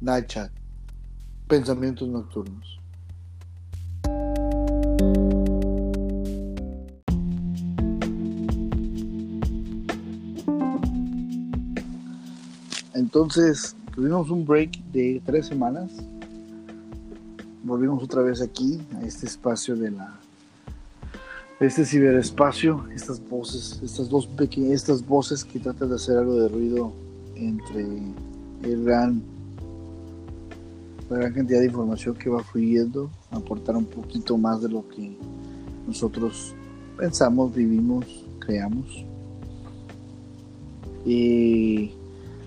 Night. Pensamientos nocturnos. Entonces, tuvimos un break de tres semanas. Volvimos otra vez aquí, a este espacio de la. Este ciberespacio, estas voces, estas dos pequeñas, estas voces que tratan de hacer algo de ruido entre el gran, la gran cantidad de información que va fluyendo, aportar un poquito más de lo que nosotros pensamos, vivimos, creamos. Y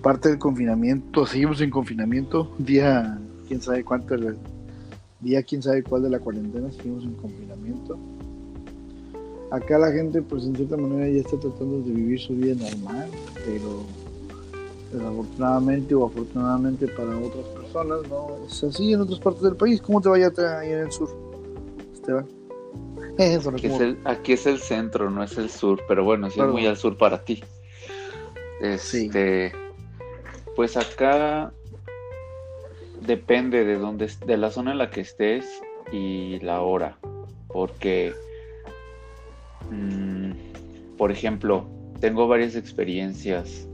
parte del confinamiento, seguimos en confinamiento, día quién sabe cuánto, día quién sabe cuál de la cuarentena, seguimos en confinamiento. Acá la gente pues en cierta manera ya está tratando de vivir su vida normal, pero desafortunadamente o afortunadamente para otras personas no es así en otras partes del país. ¿Cómo te vaya ahí en el sur, Esteban? aquí, es el, aquí, es el, centro, no es el sur, pero bueno, sí es muy al sur para ti. Este, Pues acá depende de dónde, de la zona en la que estés y la hora, porque, mm, por ejemplo, tengo varias experiencias.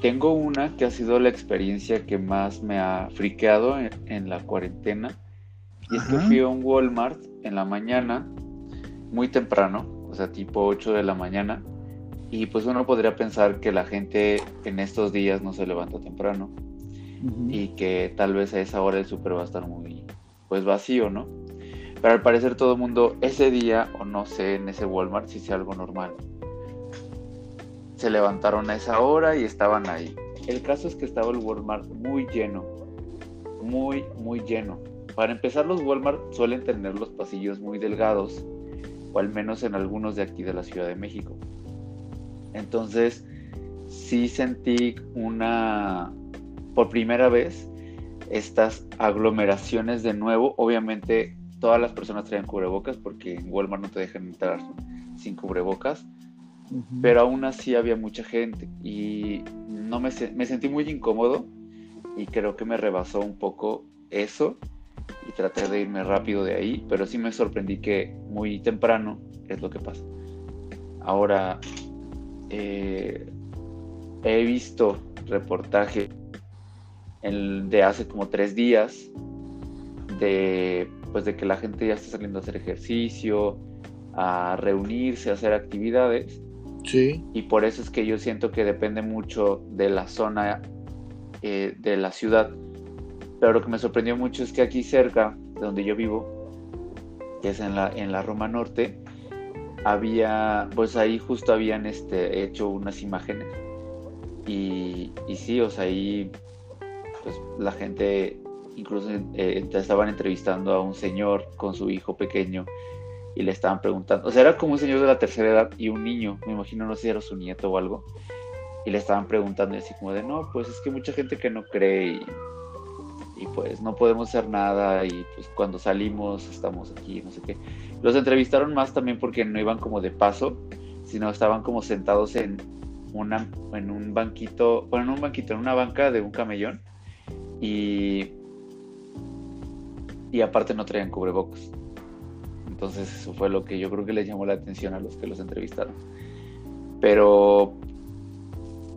Tengo una que ha sido la experiencia que más me ha friqueado en, la cuarentena. Y es que fui a un Walmart en la mañana, muy temprano, o sea, tipo 8 de la mañana. Y pues uno podría pensar que la gente en estos días no se levanta temprano y que tal vez a esa hora el súper va a estar muy pues vacío, ¿no? Pero al parecer todo el mundo ese día, o no sé, en ese Walmart si sea algo normal, se levantaron a esa hora y estaban ahí. El caso es que estaba el Walmart muy lleno, muy, muy lleno. Para empezar, los Walmart suelen tener los pasillos muy delgados, o al menos en algunos de aquí de la Ciudad de México. Entonces, sí sentí una, por primera vez, estas aglomeraciones de nuevo. Obviamente, todas las personas traían cubrebocas porque en Walmart no te dejan entrar sin cubrebocas. Pero aún así había mucha gente y no me, me sentí muy incómodo y creo que me rebasó un poco eso y traté de irme rápido de ahí, pero sí me sorprendí que muy temprano es lo que pasa. Ahora, eh, he visto reportaje de hace como tres días de, pues de que la gente ya está saliendo a hacer ejercicio, a reunirse, a hacer actividades. Y por eso es que yo siento que depende mucho de la zona eh, de la ciudad. Pero lo que me sorprendió mucho es que aquí cerca, de donde yo vivo, que es en la, en la Roma Norte, había, pues ahí justo habían este, hecho unas imágenes. Y, y sí, o sea, ahí pues la gente incluso eh, estaban entrevistando a un señor con su hijo pequeño y le estaban preguntando, o sea, era como un señor de la tercera edad y un niño, me imagino, no sé si era su nieto o algo, y le estaban preguntando y así como de, no, pues es que mucha gente que no cree y y pues no podemos hacer nada y pues cuando salimos estamos aquí, no sé qué. Los entrevistaron más también porque no iban como de paso, sino estaban como sentados en una en un banquito, bueno, en un banquito, en una banca de un camellón y y aparte no traían cubrebocas. Entonces eso fue lo que yo creo que les llamó la atención a los que los entrevistaron. Pero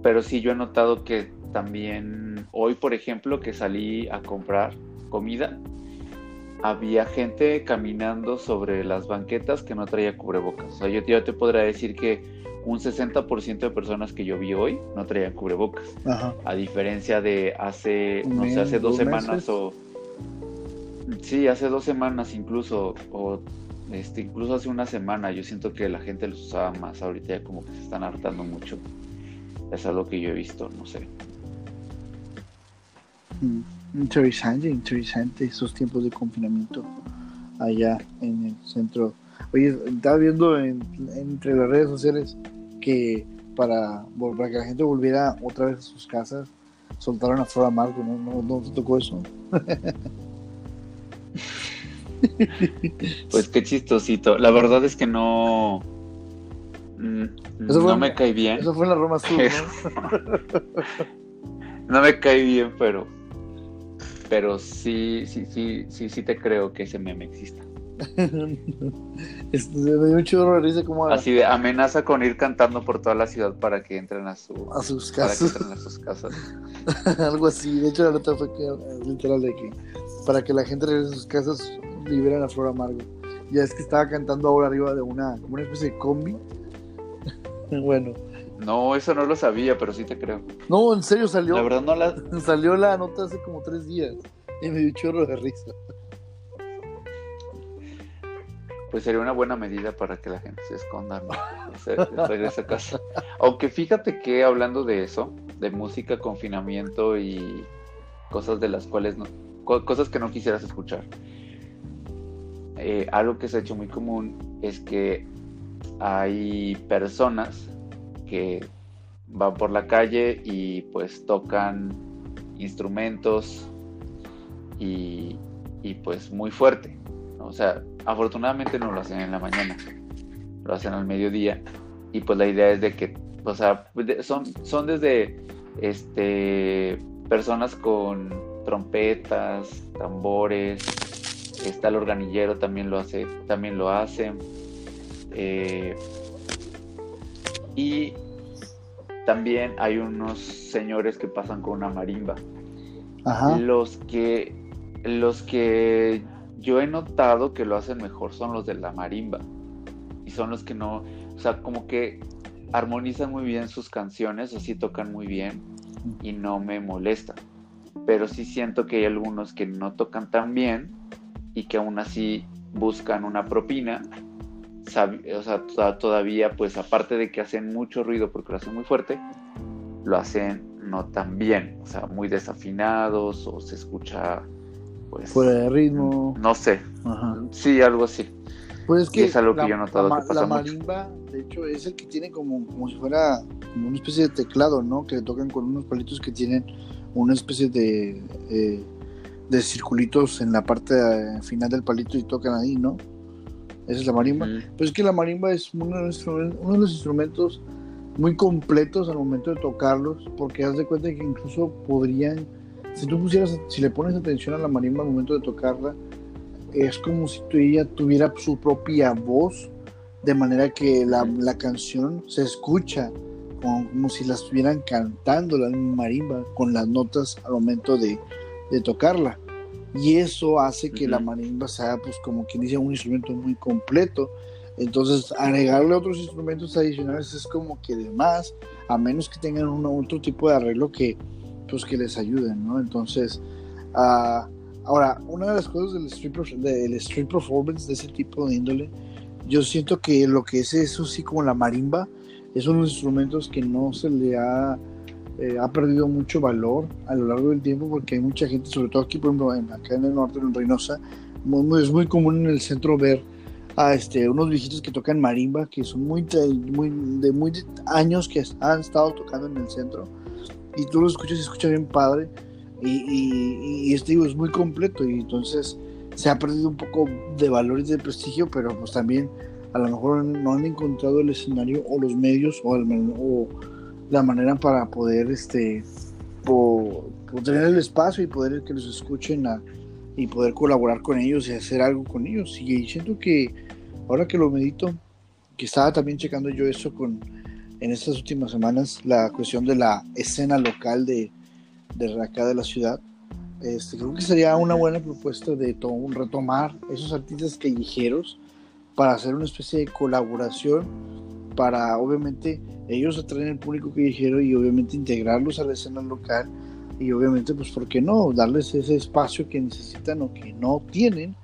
pero sí yo he notado que también hoy, por ejemplo, que salí a comprar comida, había gente caminando sobre las banquetas que no traía cubrebocas. O sea, yo, te podría decir que un 60% de personas que yo vi hoy no traían cubrebocas. A diferencia de hace, no sé, hace dos, semanas o... Sí, hace dos semanas incluso, o este, incluso hace una semana, yo siento que la gente los usaba más. Ahorita ya como que se están hartando mucho. Es algo que yo he visto, no sé. Mm, interesante, interesante esos tiempos de confinamiento allá en el centro. Oye, estaba viendo entre las redes sociales que para, para, que la gente volviera otra vez a sus casas, soltaron a Flor Amargo, ¿no? ¿No, te tocó eso? pues qué chistosito. La verdad es que no. Mm, no me cae bien. Eso fue en la Roma Sur, ¿no? no me cae bien, pero pero sí, sí, sí, sí, sí te creo que ese meme exista. este, me dio un chorro risa como Así de amenaza con ir cantando por toda la ciudad para que entren a, su, a sus para que casas. entren a sus casas. Algo así. De hecho, la nota fue que, literal, de que para que la gente regrese a sus casas, liberen a Flor Amargo. Ya es que estaba cantando ahora arriba de una, como una especie de combi. bueno, No, eso no lo sabía, pero sí te creo. no, en serio salió. La verdad no la... Salió la nota hace como tres días. Y me dio chorro de risa. Pues sería una buena medida para que la gente se esconda, ¿no? Se, regrese a casa. Aunque fíjate que hablando de eso, de música, confinamiento y cosas de las cuales no, co- cosas que no quisieras escuchar. eh, algo que se ha hecho muy común es que hay personas que van por la calle y pues tocan instrumentos y, y, pues muy fuerte. O sea, afortunadamente no lo hacen en la mañana, lo hacen al mediodía y pues la idea es de que, o sea, son, son desde este personas con trompetas, tambores, está el organillero también lo hace, también lo hace. eh, y también hay unos señores que pasan con una marimba. Ajá. Los que los que yo he notado que lo hacen mejor son los de la marimba. Y son los que no, o sea, como que armonizan muy bien sus canciones, así tocan muy bien y no me molestan. Pero sí siento que hay algunos que no tocan tan bien y que aún así buscan una propina. O sea, to- todavía, pues aparte de que hacen mucho ruido porque lo hacen muy fuerte, lo hacen no tan bien, o sea, muy desafinados o se escucha, pues, Fuera de ritmo. no sé, Ajá. sí, algo así. Pues es Y que es algo que yo he notado la que pasa la mucho. marimba, de hecho, es el que tiene como, como si fuera como una especie de teclado, ¿no? Que le tocan con unos palitos que tienen una especie de, eh, de circulitos en la parte eh, final del palito y tocan ahí, ¿no? Esa es la marimba. Ujú. Pues es que la marimba es uno de, los uno de los instrumentos muy completos al momento de tocarlos, porque haz de cuenta que incluso podrían, si tú pusieras, si le pones atención a la marimba al momento de tocarla, es como si ella tuviera su propia voz, de manera que la, la canción se escucha como, si la estuvieran cantando la marimba con las notas al momento de, de tocarla. Y eso hace que la Ujú. marimba sea, pues, como quien dice, un instrumento muy completo. Entonces, agregarle otros instrumentos adicionales es como que de más, a menos que tengan un, otro tipo de arreglo que, pues, que les ayuden, ¿no? Entonces, ah, ahora, una de las cosas del street, del street performance de ese tipo de índole, yo siento que lo que es eso, sí, como la marimba, es unos instrumentos que no se le ha, eh, ha perdido mucho valor a lo largo del tiempo porque hay mucha gente, sobre todo aquí, por ejemplo, en- acá en el norte, en Reynosa, muy- muy- es muy común en el centro ver a este, unos viejitos que tocan marimba, que son muy, muy de muy años que han estado tocando en el centro, y tú lo escuchas y escucha bien padre, y, y, y este digo, es muy completo, y entonces se ha perdido un poco de valor y de prestigio, pero pues también a lo mejor no han encontrado el escenario o los medios o, men- o la manera para poder este po- po- tener el espacio y poder que los escuchen a- y poder colaborar con ellos y hacer algo con ellos. Y siento que ahora que lo medito, que estaba también checando yo eso con en estas últimas semanas, la cuestión de la escena local de, de acá de la ciudad. Este, creo que sería una buena propuesta de to- retomar esos artistas callejeros para hacer una especie de colaboración para obviamente ellos atraer el público callejero y obviamente integrarlos a la escena local y obviamente pues por qué no darles ese espacio que necesitan o que no tienen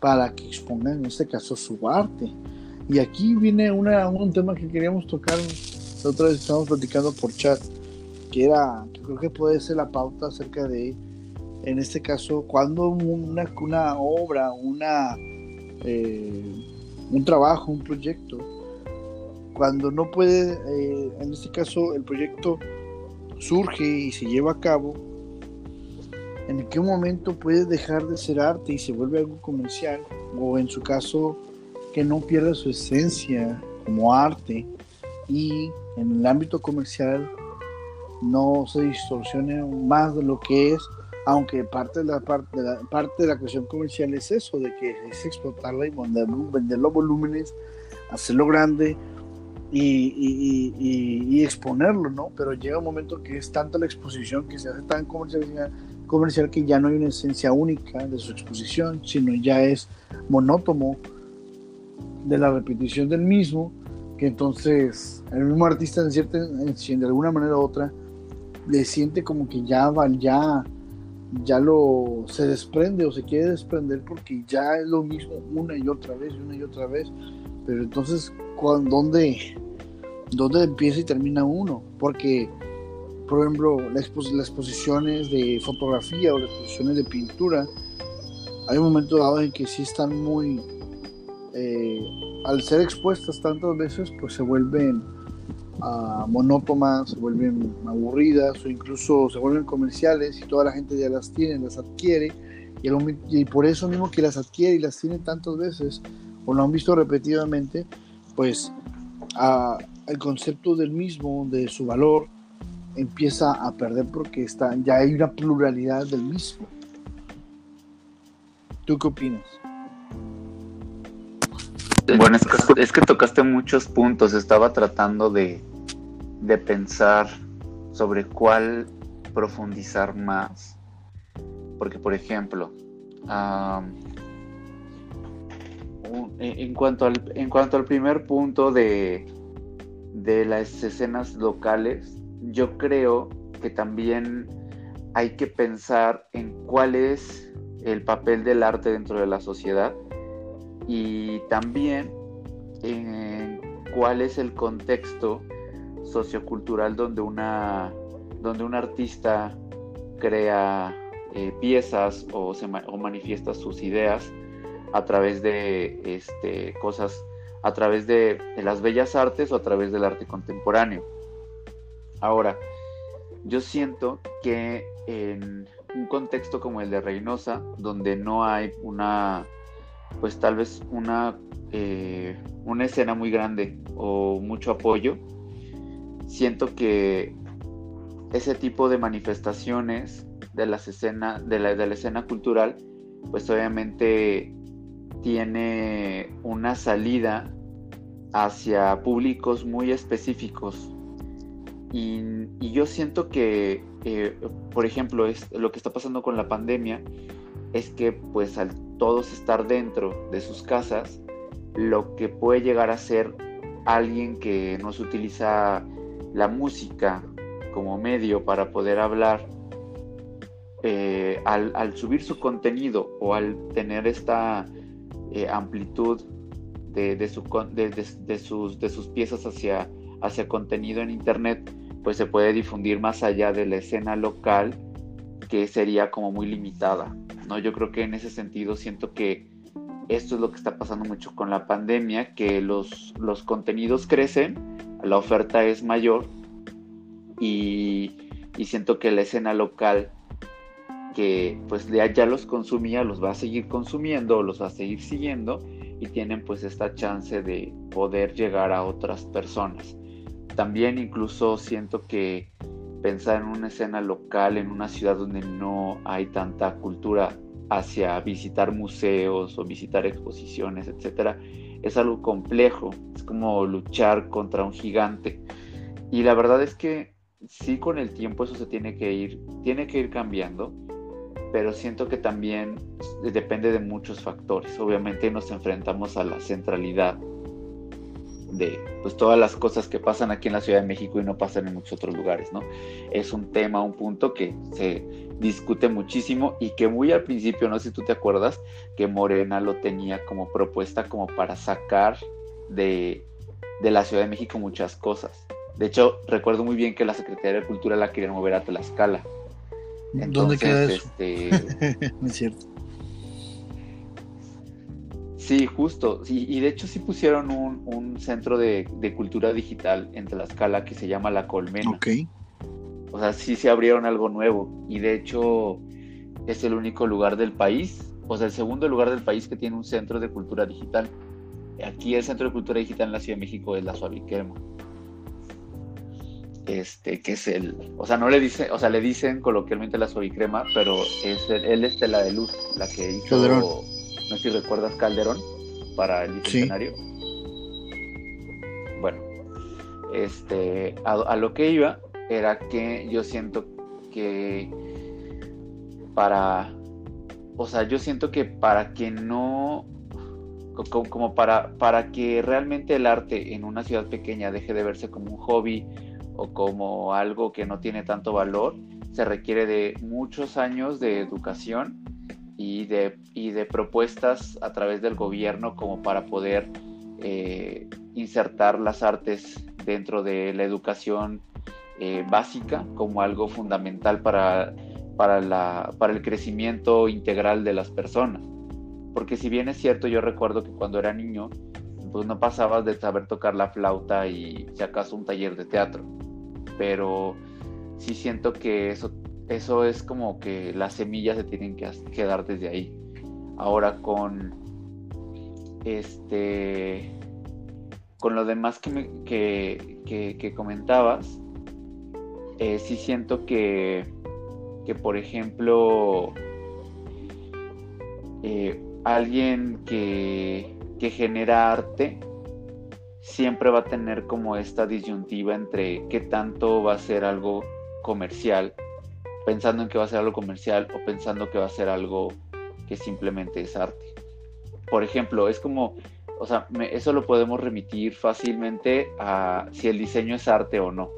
para que expongan en este caso su arte. Y aquí viene una, un tema que queríamos tocar. La otra vez estábamos platicando por chat que era que creo que puede ser la pauta acerca de en este caso cuando una, una obra una eh, un trabajo un proyecto. Cuando no puede, eh, en este caso el proyecto surge y se lleva a cabo, en qué momento puede dejar de ser arte y se vuelve algo comercial, o en su caso que no pierda su esencia como arte y en el ámbito comercial no se distorsione más de lo que es aunque parte de la parte de la, parte de la cuestión comercial es eso, de que es explotarla y vender, los volúmenes, hacerlo grande y, y, exponerlo, ¿no? Pero llega un momento que es tanta la exposición que se hace tan comercial, comercial que ya no hay una esencia única de su exposición, sino ya es monótono de la repetición del mismo, que entonces el mismo artista en cierta, de alguna manera u otra le siente como que ya, ya ya lo se desprende o se quiere desprender porque ya es lo mismo una y otra vez y una y otra vez. Pero entonces, ¿dónde, dónde empieza y termina uno? Porque, por ejemplo, las, exposiciones de fotografía o las exposiciones de pintura, hay un momento dado en que sí están muy, eh, al ser expuestas tantas veces, pues se vuelven monótonas, se vuelven aburridas o incluso se vuelven comerciales y toda la gente ya las tiene, las adquiere y, y por eso mismo que las adquiere y las tiene tantas veces o lo han visto repetidamente, pues el concepto del mismo, de su valor, empieza a perder porque está, ya hay una pluralidad del mismo. ¿Tú qué opinas? Bueno, es que, tocaste muchos puntos. Estaba tratando de, pensar sobre cuál profundizar más. Porque, por ejemplo, en, cuanto al, en cuanto al primer punto de, de las escenas locales, yo creo que también hay que pensar en cuál es el papel del arte dentro de la sociedad y también en cuál es el contexto sociocultural donde una donde un artista crea eh, piezas o, se, o manifiesta sus ideas a través de este, cosas, a través de, de, las bellas artes o a través del arte contemporáneo. Ahora, yo siento que en un contexto como el de Reynosa, donde no hay una pues tal vez una, eh, una escena muy grande o mucho apoyo, siento que ese tipo de manifestaciones de, las escena, de, la, de la escena cultural, pues obviamente tiene una salida hacia públicos muy específicos. Y, yo siento que, eh, por ejemplo, es lo que está pasando con la pandemia, es que pues al todos estar dentro de sus casas, lo que puede llegar a ser alguien que no se utiliza la música como medio para poder hablar, eh, al, subir su contenido o al tener esta eh, amplitud de, su, de, sus, de sus piezas hacia, hacia contenido en Internet, pues se puede difundir más allá de la escena local que sería como muy limitada. ¿No? Yo creo que en ese sentido siento que esto es lo que está pasando mucho con la pandemia, que los, los contenidos crecen, la oferta es mayor y, siento que la escena local que pues ya, ya los consumía los va a seguir consumiendo, los va a seguir siguiendo y tienen pues esta chance de poder llegar a otras personas. También incluso siento que pensar en una escena local, en una ciudad donde no hay tanta cultura hacia visitar museos o visitar exposiciones, etcétera, es algo complejo, es como luchar contra un gigante. Y la verdad es que sí con el tiempo eso se tiene que ir, tiene que ir cambiando, pero siento que también depende de muchos factores. Obviamente nos enfrentamos a la centralidad de pues todas las cosas que pasan aquí en la Ciudad de México y no pasan en muchos otros lugares, ¿no? Es un tema, un punto que se discute muchísimo y que muy al principio, no sé si tú te acuerdas, que Morena lo tenía como propuesta como para sacar de, la Ciudad de México muchas cosas. De hecho, recuerdo muy bien que la Secretaría de Cultura la querían mover a Tlaxcala. ¿Dónde queda eso? Este... es cierto. Sí, justo. y de hecho sí pusieron un, centro de, cultura digital en Tlaxcala que se llama La Colmena. Ok. O sea, sí se abrieron algo nuevo. Y de hecho es el único lugar del país, o sea, el segundo lugar del país que tiene un centro de cultura digital. Aquí el centro de cultura digital en la Ciudad de México es la Suaviquema. este, que es el, o sea, no le dice, o sea, le dicen coloquialmente la suavicrema, pero es él es la de luz, la que hizo. No sé si recuerdas Calderón para el diccionario. Bueno, este, a, lo que iba era que yo siento que para, o sea, yo siento que para que no, como para, para que realmente el arte en una ciudad pequeña deje de verse como un hobby o como algo que no tiene tanto valor, se requiere de muchos años de educación y de, y de propuestas a través del gobierno como para poder eh, insertar las artes dentro de la educación eh, básica como algo fundamental para, para, la, para el crecimiento integral de las personas. Porque si bien es cierto, yo recuerdo que cuando era niño, pues no pasabas de saber tocar la flauta y si acaso un taller de teatro pero sí siento que eso, eso es como que las semillas se tienen que quedar desde ahí. Ahora con este con lo demás que, que, comentabas, eh, sí siento que, que por ejemplo, eh, alguien que, que genera arte siempre va a tener como esta disyuntiva entre qué tanto va a ser algo comercial, pensando en que va a ser algo comercial o pensando que va a ser algo que simplemente es arte. Por ejemplo, es como, o sea, eso lo podemos remitir fácilmente a si el diseño es arte o no,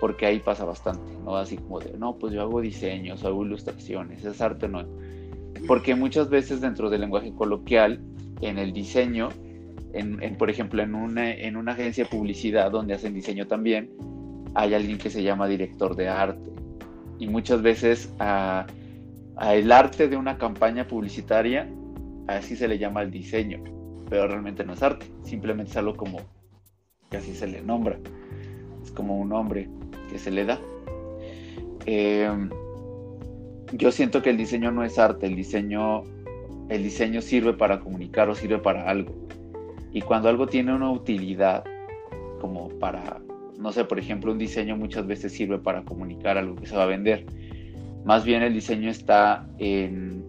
porque ahí pasa bastante, ¿no? Así como de, no, pues yo hago diseños, hago ilustraciones, ¿es arte o no? Porque muchas veces dentro del lenguaje coloquial, en el diseño, en, por ejemplo, en una, en una agencia de publicidad donde hacen diseño también, hay alguien que se llama director de arte. Y muchas veces a, el arte de una campaña publicitaria, así se le llama el diseño, pero realmente no es arte, simplemente es algo como que así se le nombra. Es como un nombre que se le da. Em, yo siento que el diseño no es arte, el diseño, el diseño sirve para comunicar o sirve para algo. Y cuando algo tiene una utilidad, como para, no sé, por ejemplo, un diseño muchas veces sirve para comunicar algo que se va a vender. Más bien el diseño está en,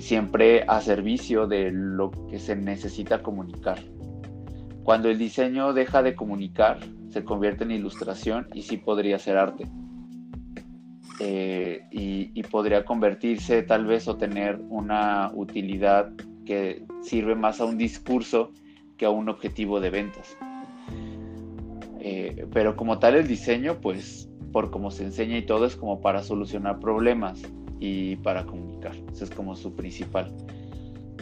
siempre a servicio de lo que se necesita comunicar. Cuando el diseño deja de comunicar, se convierte en ilustración y sí podría ser arte. Eh, y, podría convertirse tal vez o tener una utilidad que sirve más a un discurso que a un objetivo de ventas. Eh, pero como tal el diseño, pues por cómo se enseña y todo es como para solucionar problemas y para comunicar. Ese es como su principal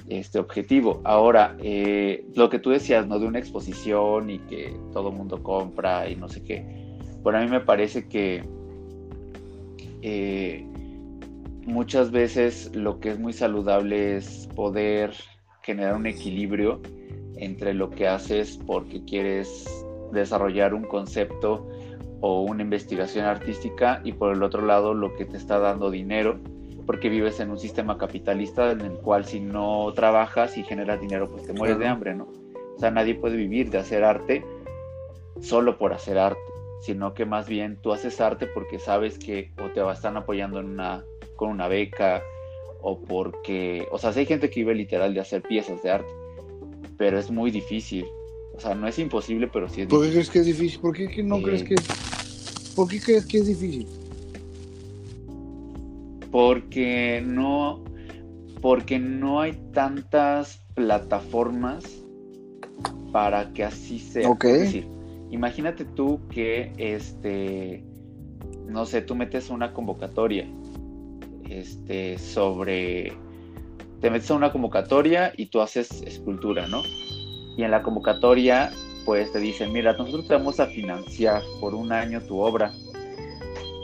este objetivo. Ahora, eh, lo que tú decías, ¿no? De una exposición y que todo el mundo compra y no sé qué. Bueno, a mí me parece que eh, muchas veces lo que es muy saludable es poder generar un equilibrio entre lo que haces porque quieres desarrollar un concepto o una investigación artística y por el otro lado lo que te está dando dinero porque vives en un sistema capitalista en el cual si no trabajas y generas dinero pues te mueres de hambre, ¿no? O sea, nadie puede vivir de hacer arte solo por hacer arte, sino que más bien tú haces arte porque sabes que o te están apoyando en una con una beca o porque, o sea, si hay gente que vive literal de hacer piezas de arte, pero es muy difícil. O sea, no es imposible, pero sí es ¿Por qué crees que es difícil? ¿Por qué no crees que ¿Por qué crees que es difícil? Porque no porque no hay tantas plataformas para que así sea. Ok. Es decir, imagínate tú que este no sé, tú metes una convocatoria este, sobre, te metes a una convocatoria y tú haces escultura, ¿no? Y en la convocatoria, pues te dicen, mira, nosotros te vamos a financiar por un año tu obra.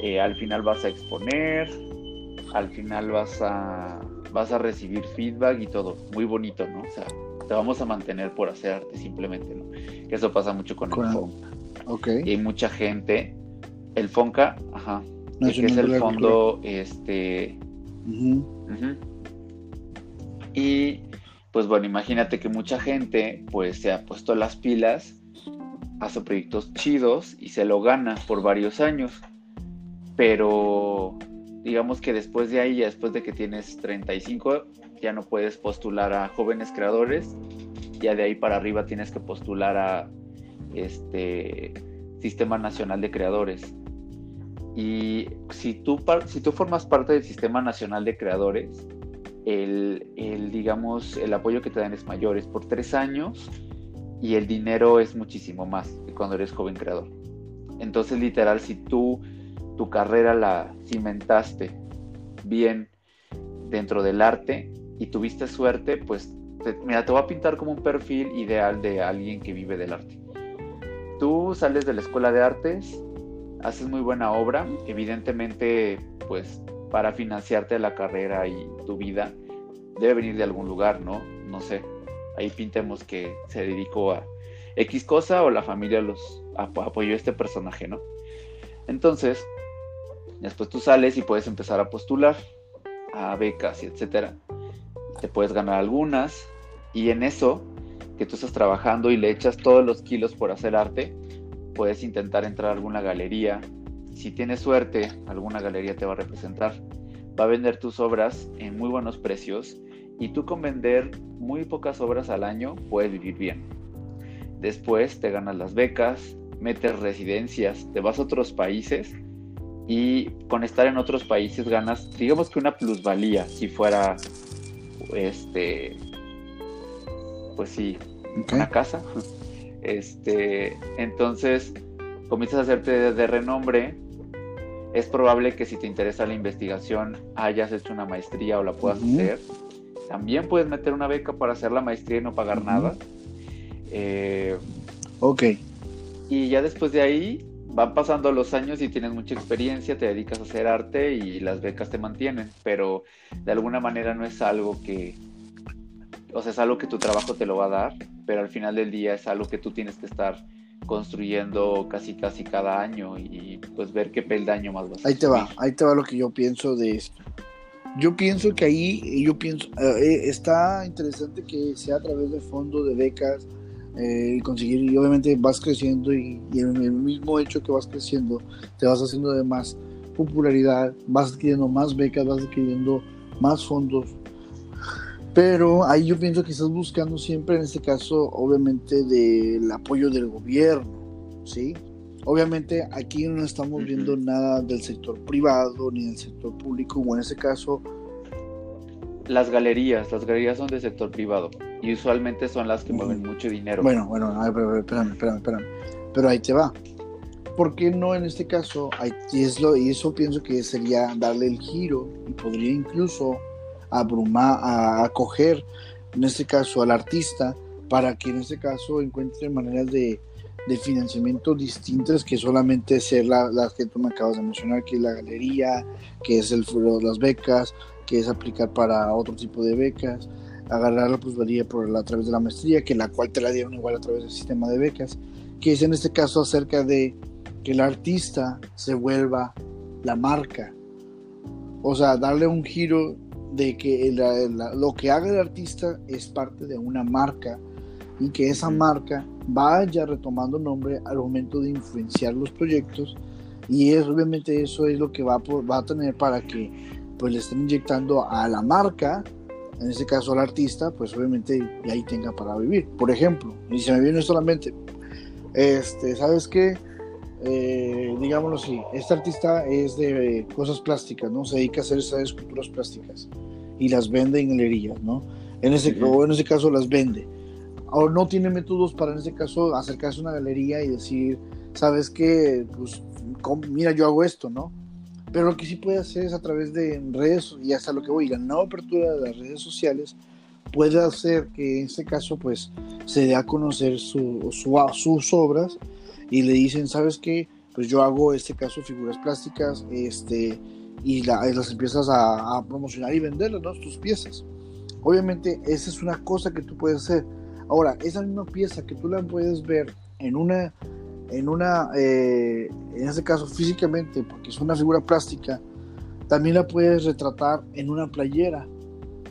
Eh, al final vas a exponer, al final vas a, vas a recibir feedback y todo. Muy bonito, ¿no? O sea, te vamos a mantener por hacer arte simplemente, ¿no? Eso pasa mucho con, el FONCA. Ok. Y hay mucha gente, el FONCA, ajá, que es el fondo, este... Y pues bueno, imagínate que mucha gente pues se ha puesto las pilas hace proyectos chidos y se lo gana por varios años. Pero digamos que después de ahí, ya después de que tienes 35, ya no puedes postular a jóvenes creadores. Ya de ahí para arriba tienes que postular a este Sistema Nacional de Creadores. Y si tú, si tú formas parte del Sistema Nacional de Creadores, el, el, digamos, el apoyo que te dan es mayor, es por tres años y el dinero es muchísimo más que cuando eres joven creador. Entonces, literal, si tú tu carrera la cimentaste bien dentro del arte y tuviste suerte, pues mira, te voy a pintar como un perfil ideal de alguien que vive del arte. Tú sales de la escuela de artes, haces muy buena obra, evidentemente, pues para financiarte la carrera y tu vida, debe venir de algún lugar, ¿no? No sé. Ahí pintemos que se dedicó a X cosa o la familia los apoyó este personaje, ¿no? Entonces, después tú sales y puedes empezar a postular a becas y etcétera. Te puedes ganar algunas y en eso que tú estás trabajando y le echas todos los kilos por hacer arte, puedes intentar entrar a alguna galería. Si tienes suerte, alguna galería te va a representar. Va a vender tus obras en muy buenos precios y tú con vender muy pocas obras al año puedes vivir bien. Después te ganas las becas, metes residencias, te vas a otros países y con estar en otros países ganas, digamos que una plusvalía, si fuera, este, pues sí, una casa. Este, entonces, comienzas a hacerte de, renombre. Es probable que si te interesa la investigación hayas hecho una maestría o la puedas hacer. También puedes meter una beca para hacer la maestría y no pagar nada. Eh, ok. Y ya después de ahí van pasando los años y tienes mucha experiencia, te dedicas a hacer arte y las becas te mantienen, pero de alguna manera no es algo que, o sea, es algo que tu trabajo te lo va a dar, pero al final del día es algo que tú tienes que estar construyendo casi casi cada año y pues ver qué peldaño más vas a Ahí te va, ahí te va lo que yo pienso de esto. Yo pienso que ahí, yo pienso, eh, está interesante que sea a través de fondos de becas, eh, y conseguir, y obviamente vas creciendo y, en el mismo hecho que vas creciendo, te vas haciendo de más popularidad, vas adquiriendo más becas, vas adquiriendo más fondos. Pero ahí yo pienso que estás buscando siempre, en este caso, obviamente, del apoyo del gobierno, ¿sí? Obviamente aquí no estamos viendo nada del sector privado ni del sector público, o en este caso... Las galerías, las galerías son del sector privado y usualmente son las que mueven mucho dinero. Bueno, bueno, a ver, espérame, espérame, espérame. Pero ahí te va. ¿Por qué no en este caso? Y, es lo, y eso pienso que sería darle el giro y podría incluso abrumar, a acoger en este caso al artista para que en este caso encuentre maneras de, de financiamiento distintas que solamente ser las la que tú me acabas de mencionar, que es la galería, que es el las becas, que es aplicar para otro tipo de becas agarrar la plusvalía por a través de la maestría, que la cual te la dieron igual a través del sistema de becas, que es en este caso acerca de que el artista se vuelva la marca. O sea, darle un giro de que lo que haga el artista es parte de una marca y que esa marca vaya retomando nombre al momento de influenciar los proyectos y es obviamente eso es lo que va, va a tener para que pues le estén inyectando a la marca en este caso al artista, pues obviamente ahí tenga para vivir. Por ejemplo, y se me viene solamente, este, ¿sabes qué? Eh, digámoslo así, este artista es de cosas plásticas, ¿no? Se dedica a hacer esas esculturas plásticas y las vende en galerías, ¿no? En ese, o en ese caso las vende. O no tiene métodos para en ese caso acercarse a una galería y decir, ¿sabes qué? Pues mira, yo hago esto, ¿no? Pero lo que sí puede hacer es a través de redes, y hasta lo que voy, la nueva apertura de las redes sociales puede hacer que en este caso pues se dé a conocer su, sus obras y le dicen, ¿sabes qué? Pues yo hago este caso figuras plásticas este, y, las empiezas a, promocionar y venderlas, ¿no? Tus piezas. Obviamente esa es una cosa que tú puedes hacer. Ahora, esa misma pieza que tú la puedes ver en una en una, eh, en este caso físicamente, porque es una figura plástica, también la puedes retratar en una playera,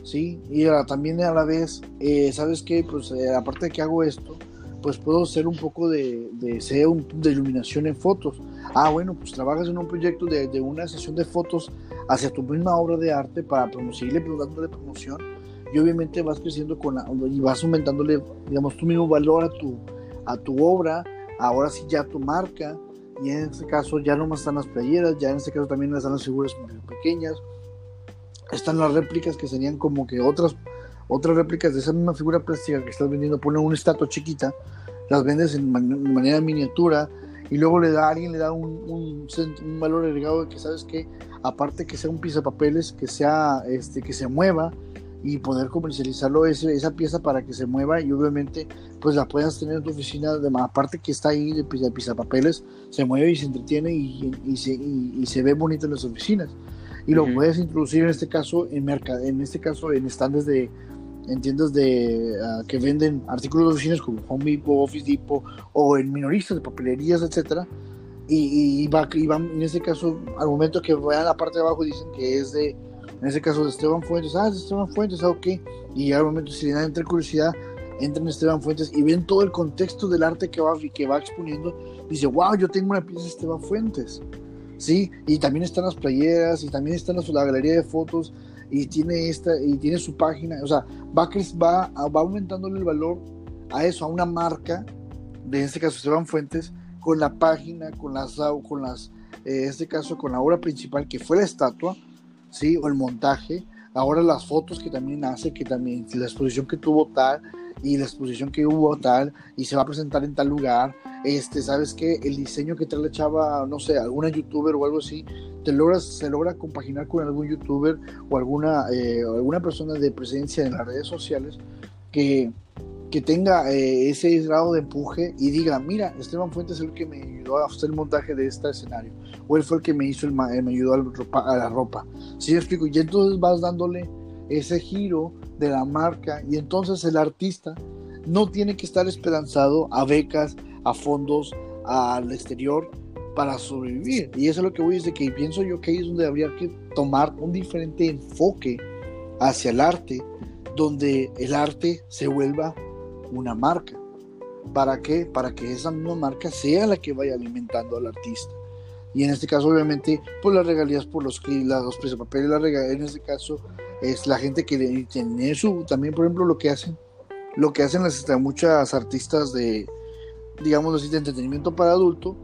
¿sí? Y también a la vez, eh, ¿sabes qué? Pues eh, aparte de que hago esto, pues puedo hacer un poco de, de, de iluminación en fotos. Ah, bueno, pues trabajas en un proyecto de, de, una sesión de fotos hacia tu misma obra de arte para seguirle dándole promoción y obviamente vas creciendo con la, y vas aumentándole, digamos, tu mismo valor a tu, a tu obra, ahora sí ya tu marca, y en este caso ya no más están las playeras, ya en este caso también están las figuras pequeñas, están las réplicas que serían como que otras otras réplicas de esa misma figura plástica que estás vendiendo, ponen una estatua chiquita, las vendes en manera miniatura y luego le da a alguien le da un, un, valor agregado de que sabes que aparte que sea un papeles que sea este que se mueva y poder comercializarlo ese, esa pieza para que se mueva y obviamente pues la puedas tener en tu oficina de aparte que está ahí de, de papeles se mueve y se entretiene y, y, se, y, se ve bonito en las oficinas. Y lo puedes introducir en este caso en en este caso en estandes de en tiendas de, ah, que venden artículos de oficinas como Home Depot, Office Depot o en minoristas de papelerías, etcétera. Y, y, va, y en este caso, al momento que vayan a la parte de abajo, dicen que es de, en este caso, de Esteban Fuentes. Ah, es de Esteban Fuentes, ah, ok. Y al momento, si le dan entre curiosidad, entran en Esteban Fuentes y ven todo el contexto del arte que va, que va exponiendo. Dice, wow, yo tengo una pieza de Esteban Fuentes. Sí, y también están las playeras, y también están la galería de fotos, y tiene esta y tiene su página, o sea, va, va, va aumentándole el valor a eso, a una marca, de este caso Esteban Fuentes, con la página, con las, con las, eh, en este caso con la obra principal que fue la estatua, sí, o el montaje, ahora las fotos que también hace, que también la exposición que tuvo tal y la exposición que hubo tal y se va a presentar en tal lugar, este, sabes que el diseño que trae la chava, no sé, alguna youtuber o algo así, te logras, se logra compaginar con algún youtuber o alguna, eh, alguna persona de presencia en las redes sociales que, que tenga eh, ese grado de empuje y diga, mira, Esteban Fuentes es el que me ayudó a hacer el montaje de este escenario, o él fue el que me hizo el, me ayudó a, a la ropa. ¿Sí me explico? Y entonces vas dándole ese giro de la marca y entonces el artista no tiene que estar esperanzado a becas, a fondos, al exterior, para sobrevivir. Y eso es lo que voy, es que pienso yo que ahí es donde habría que tomar un diferente enfoque hacia el arte, donde el arte se vuelva una marca. ¿Para qué? Para que esa misma marca sea la que vaya alimentando al artista. Y en este caso, obviamente, por las regalías por los, los precios de papel, la en este caso, es la gente que tiene su, también, por ejemplo, lo que hacen, lo que hacen las, muchas artistas de, digamos así, de entretenimiento para adulto,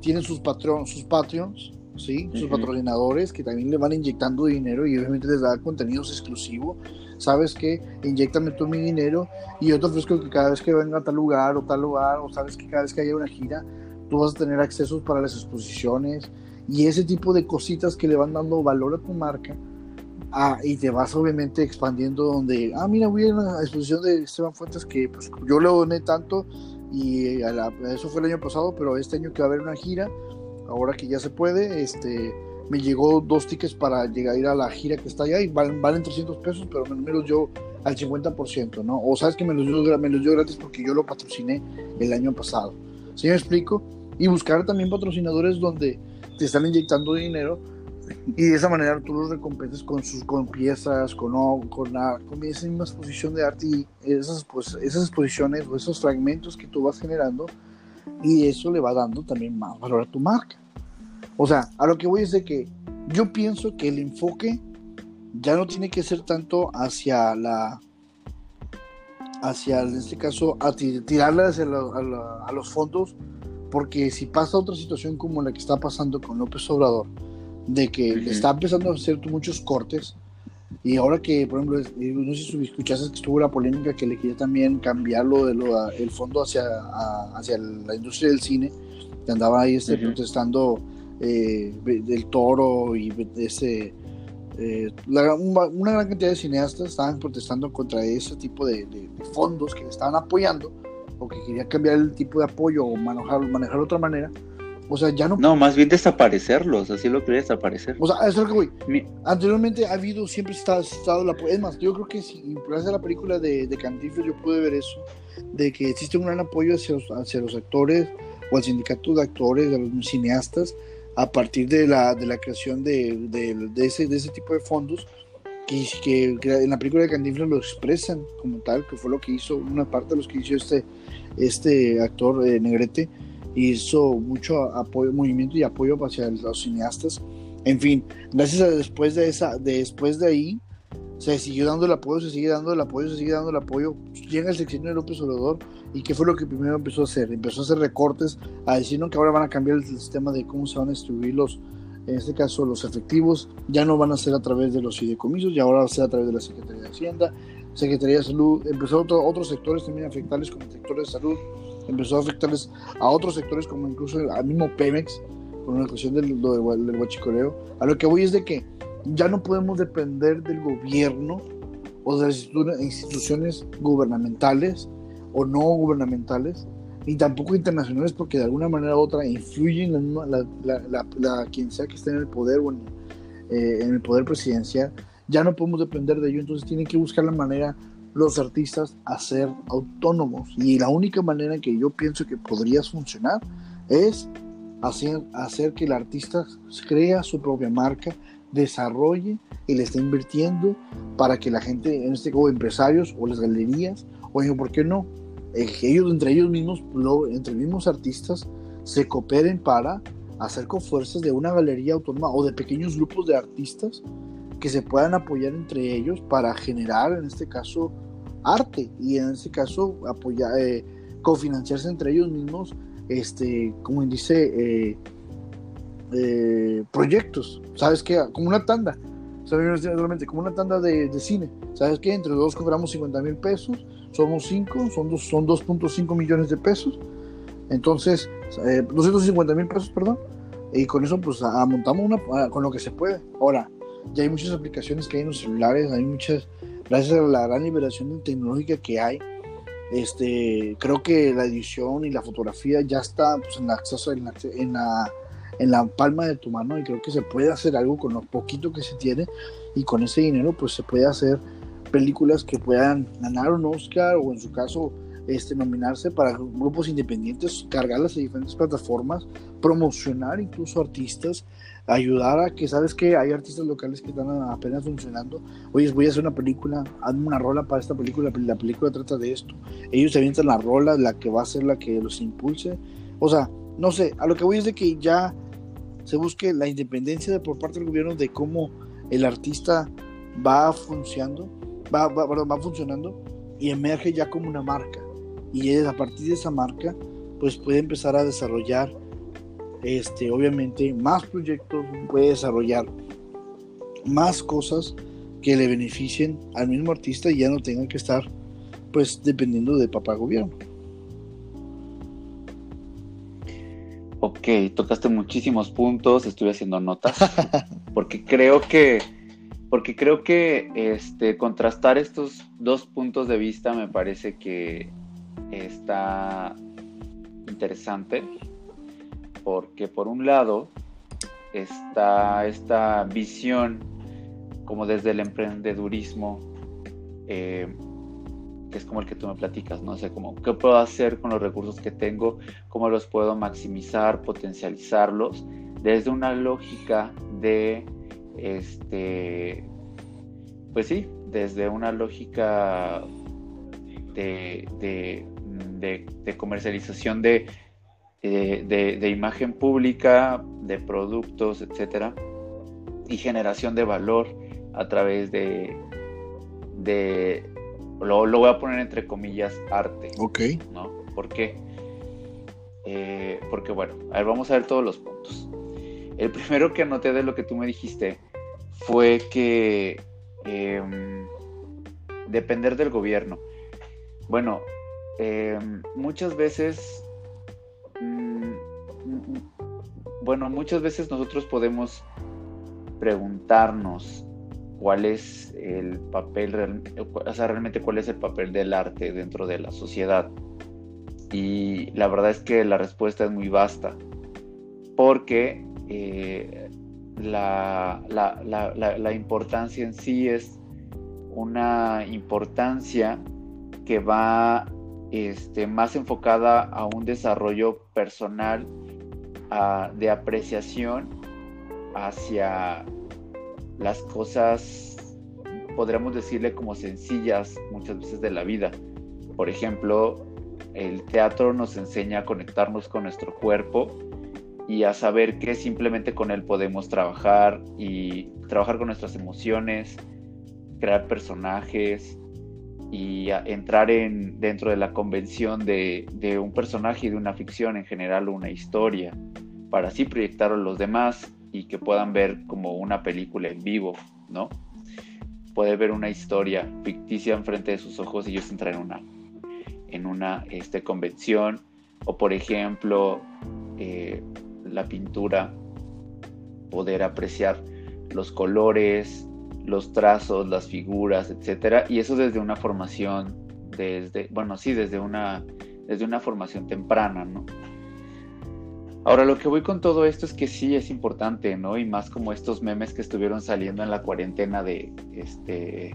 tienen sus, patrón, sus Patreons, ¿sí? sus patrocinadores que también le van inyectando dinero y obviamente les da contenidos exclusivos. Sabes que inyectame todo mi dinero y yo te ofrezco que cada vez que venga a tal lugar o tal lugar, o sabes que cada vez que haya una gira, tú vas a tener accesos para las exposiciones y ese tipo de cositas que le van dando valor a tu marca. Ah, y te vas obviamente expandiendo donde, ah, mira, voy a una exposición de Esteban Fuentes que pues, yo le doné tanto y eso fue el año pasado, pero este año que va a haber una gira, ahora que ya se puede, este, me llegó dos tickets para llegar a ir a la gira que está allá y valen, valen 300 pesos, pero me, los dio al 50%, ¿no? O sabes que me los, dio, me los dio gratis porque yo lo patrociné el año pasado. ¿Sí me explico? Y buscar también patrocinadores donde te están inyectando dinero y de esa manera tú los recompensas con sus con piezas, con, con, la, con esa misma exposición de arte y esas, pues, esas exposiciones o esos fragmentos que tú vas generando y eso le va dando también más valor a tu marca. O sea, a lo que voy es de que yo pienso que el enfoque ya no tiene que ser tanto hacia la hacia en este caso a tirarle hacia a, a los fondos porque si pasa otra situación como la que está pasando con López Obrador de que está empezando a hacer muchos cortes. Y ahora que, por ejemplo, eh, no sé si escuchaste que estuvo la polémica que le quería también cambiarlo de lo, el fondo hacia, hacia la industria del cine, que andaba ahí este, protestando eh, del toro y ese. Eh, una gran cantidad de cineastas estaban protestando contra ese tipo de, fondos que estaban apoyando o que quería cambiar el tipo de apoyo o manejar, manejar de otra manera o sea, ya no. No, más bien desaparecerlos, así lo quería desaparecer. O sea, eso es lo que voy. Anteriormente ha habido, siempre está, estado la. Es más, yo creo que si gracias a la película de, de Cantinflas yo pude ver eso, de que existe un gran apoyo hacia los, hacia los actores o al sindicato de actores, de los cineastas, a partir de la, de la creación de, de, ese, de ese tipo de fondos, que, que, en la película de Cantinflas lo expresan como tal, que fue lo que hizo, una parte de los que hizo este, este actor eh, Negrete, hizo mucho apoyo, movimiento y apoyo hacia los cineastas. En fin, gracias a después de esa, después de ahí, se siguió dando el apoyo, se sigue dando el apoyo, se sigue dando el apoyo. Llega el sexenio de López Obrador y ¿qué fue lo que primero empezó a hacer? Empezó a hacer recortes, a decir que ahora van a cambiar el sistema de cómo se van a distribuir los, en este caso los efectivos, ya no van a ser a través de los fideicomisos, y ahora va a ser a través de la Secretaría de Hacienda, Secretaría de Salud, empezó otro, otros sectores también a afectarles como el sector de salud, empezó a afectarles a otros sectores como incluso al mismo Pemex, con la cuestión del, del, del huachicoleo. A lo que voy es de que ya no podemos depender del gobierno o de las instituciones gubernamentales o no gubernamentales, ni tampoco internacionales, porque de alguna manera u otra influyen en la, la, quien sea que esté en el poder o en, eh, en, el poder presidencial. Ya no podemos depender de ello, entonces tienen que buscar la manera los artistas a ser autónomos. Y la única manera que yo pienso que podría funcionar es hacer, hacer que el artista crea su propia marca, desarrolle y le esté invirtiendo para que la gente, en este caso empresarios o las galerías, oye, ¿por qué no? Eh, ellos entre ellos mismos, entre mismos artistas, se cooperen para hacer con fuerzas de una galería autónoma o de pequeños grupos de artistas que se puedan apoyar entre ellos para generar, en este caso, arte y en este caso apoyar, eh, cofinanciarse entre ellos mismos, este, como dice, eh, eh, proyectos, ¿sabes qué? Como una tanda, ¿sabes? Como una tanda de, cine, ¿sabes qué? Entre dos cobramos 50 mil pesos, somos 5, son, son 2.5 millones de pesos, entonces, 250 eh, mil pesos, perdón, y con eso pues montamos una, con lo que se puede. Ahora, ya hay muchas aplicaciones que hay en los celulares, hay muchas, gracias a la gran liberación tecnológica que hay, este, creo que la edición y la fotografía ya está pues, en, acceso, en, en la en la palma de tu mano y creo que se puede hacer algo con lo poquito que se tiene y con ese dinero pues se puede hacer películas que puedan ganar un Oscar o en su caso este, nominarse para grupos independientes, cargarlas a diferentes plataformas, promocionar incluso artistas, ayudar a que, ¿sabes que Hay artistas locales que están apenas funcionando. Oye, voy a hacer una película, hazme una rola para esta película, la película trata de esto. Ellos se avientan la rola, la que va a ser la que los impulse. O sea, no sé, a lo que voy es de que ya se busque la independencia por parte del gobierno de cómo el artista va funcionando, va, va, funcionando y emerge ya como una marca. Y a partir de esa marca, pues puede empezar a desarrollar, este, obviamente, más proyectos, puede desarrollar más cosas que le beneficien al mismo artista y ya no tengan que estar, pues, dependiendo de papá gobierno. Ok, tocaste muchísimos puntos, estuve haciendo notas, porque creo que, porque creo que este, contrastar estos dos puntos de vista me parece que está interesante, porque por un lado está esta visión como desde el emprendedurismo eh, que es como el que tú me platicas, ¿no? sé, como, ¿qué puedo hacer con los recursos que tengo? ¿Cómo los puedo maximizar, potencializarlos? Desde una lógica de, este, pues sí, desde una lógica de, de, comercialización de, de, imagen pública, de productos, etcétera, y generación de valor a través de, de lo, voy a poner entre comillas arte. Ok. ¿No? ¿Por qué? Eh, porque bueno, a ver, vamos a ver todos los puntos. El primero que anoté de lo que tú me dijiste fue que em, depender del gobierno. Bueno, em, muchas veces, bueno, muchas veces nosotros podemos preguntarnos cuál es el papel, o sea, realmente cuál es el papel del arte dentro de la sociedad. Y la verdad es que la respuesta es muy vasta, porque eh, la, importancia en sí es una importancia que va este, más enfocada a un desarrollo personal de apreciación hacia las cosas podríamos decirle como sencillas muchas veces de la vida. Por ejemplo, el teatro nos enseña a conectarnos con nuestro cuerpo y a saber que simplemente con él podemos trabajar y trabajar con nuestras emociones, crear personajes y entrar en, dentro de la convención de, de, un personaje y de una ficción en general una historia, para así proyectarlo a los demás y que puedan ver como una película en vivo, ¿no? Poder ver una historia ficticia enfrente de sus ojos y ellos entrar en una, en una este, convención, o por ejemplo, eh, la pintura, poder apreciar los colores, los trazos, las figuras, etcétera, y eso desde una formación, desde, bueno, sí, desde una, desde una formación temprana, ¿no? Ahora, lo que voy con todo esto es que sí es importante, ¿no? Y más como estos memes que estuvieron saliendo en la cuarentena de, este,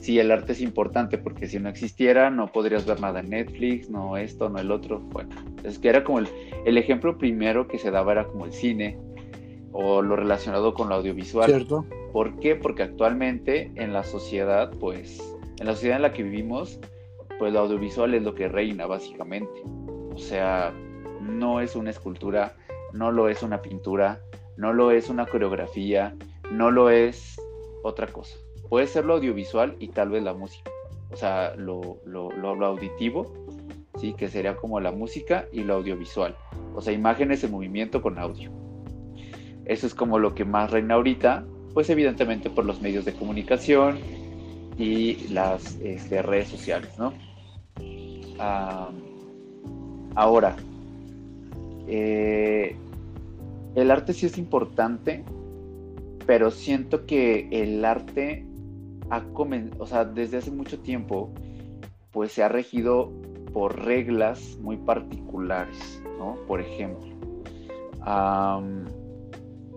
sí, el arte es importante, porque si no existiera no podrías ver nada en Netflix, no esto, no el otro. Bueno, es que era como el, el ejemplo primero que se daba era como el cine o lo relacionado con lo audiovisual. Cierto. ¿Por qué? Porque actualmente en la sociedad, pues, en la sociedad en la que vivimos, pues lo audiovisual es lo que reina, básicamente. O sea, no es una escultura, no lo es una pintura, no lo es una coreografía, no lo es otra cosa. Puede ser lo audiovisual y tal vez la música. O sea, lo, lo, auditivo, ¿sí? que sería como la música y lo audiovisual. O sea, imágenes en movimiento con audio. Eso es como lo que más reina ahorita, pues evidentemente por los medios de comunicación y las este, redes sociales, ¿no? ahora, eh, el arte sí es importante, pero siento que el arte ha o sea, desde hace mucho tiempo, pues se ha regido por reglas muy particulares, ¿no? Por ejemplo.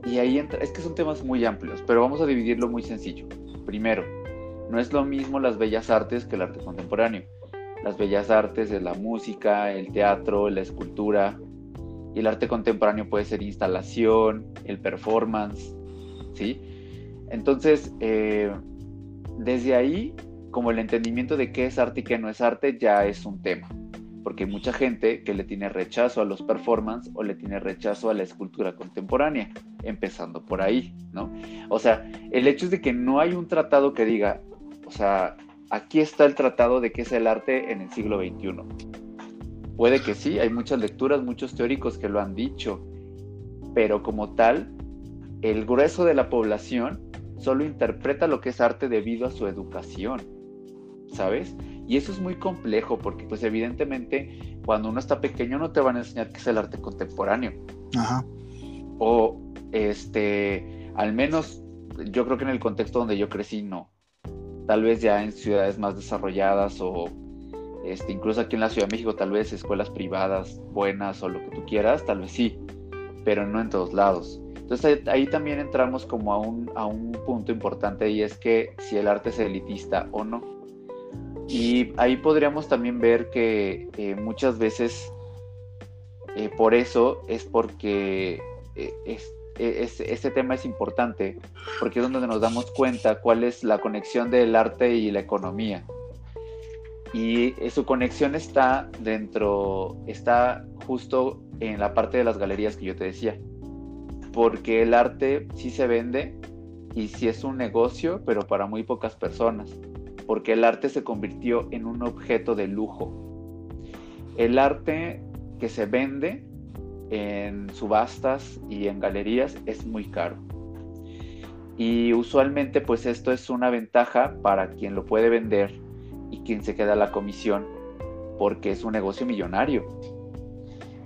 y ahí entra, es que son temas muy amplios, pero vamos a dividirlo muy sencillo. Primero, no es lo mismo las bellas artes que el arte contemporáneo. Las bellas artes es la música, el teatro, la escultura, y el arte contemporáneo puede ser instalación, el performance, ¿sí? Entonces, eh, desde ahí, como el entendimiento de qué es arte y qué no es arte, ya es un tema. Porque hay mucha gente que le tiene rechazo a los performance o le tiene rechazo a la escultura contemporánea, empezando por ahí, ¿no? O sea, el hecho es de que no hay un tratado que diga, o sea, aquí está el tratado de qué es el arte en el siglo XXI Puede que sí, hay muchas lecturas, muchos teóricos que lo han dicho, pero como tal, el grueso de la población solo interpreta lo que es arte debido a su educación, ¿sabes? Y eso es muy complejo porque pues evidentemente cuando uno está pequeño no te van a enseñar qué es el arte contemporáneo. Ajá. O este, al menos yo creo que en el contexto donde yo crecí no. Tal vez ya en ciudades más desarrolladas o este, incluso aquí en la Ciudad de México, tal vez escuelas privadas buenas o lo que tú quieras, tal vez sí, pero no en todos lados. Entonces ahí, también entramos como a un, a un punto importante y es que si el arte es elitista o no. Y ahí podríamos también ver que eh, muchas veces eh, por eso es porque este tema es importante, porque es donde nos damos cuenta cuál es la conexión del arte y la economía y eh, su conexión está dentro, está justo en la parte de las galerías que yo te decía, porque el arte sí se vende y sí es un negocio, pero para muy pocas personas, porque el arte se convirtió en un objeto de lujo. El arte que se vende en subastas y en galerías es muy caro. Y usualmente pues esto es una ventaja para quien lo puede vender y quien se queda la comisión porque es un negocio millonario.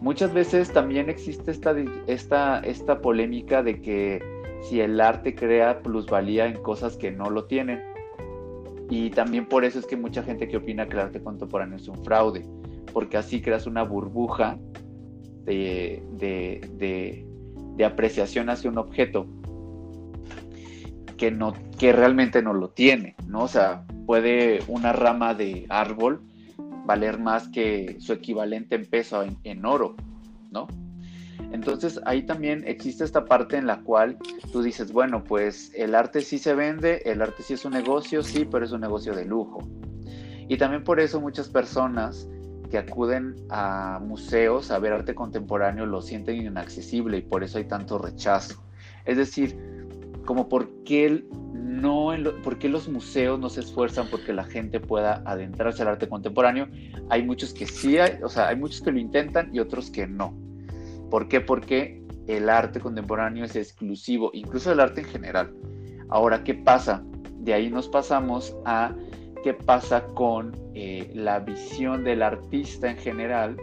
Muchas veces también existe esta, esta, esta polémica de que si el arte crea plusvalía en cosas que no lo tienen. Y también por eso es que mucha gente que opina que el arte contemporáneo es un fraude, porque así creas una burbuja de, de, de apreciación hacia un objeto que, no, que realmente no lo tiene, ¿no? O sea, puede una rama de árbol valer más que su equivalente en peso en, oro, ¿no? Entonces ahí también existe esta parte en la cual tú dices, bueno, pues el arte sí se vende, el arte sí es un negocio, sí, pero es un negocio de lujo. Y también por eso muchas personas que acuden a museos a ver arte contemporáneo lo sienten inaccesible y por eso hay tanto rechazo. Es decir, como por qué, no, por qué los museos no se esfuerzan porque la gente pueda adentrarse al arte contemporáneo. Hay muchos que sí, hay, o sea, hay muchos que lo intentan y otros que no. ¿Por qué? Porque el arte contemporáneo es exclusivo, incluso el arte en general. Ahora, ¿qué pasa? De ahí nos pasamos a qué pasa con eh, la visión del artista en general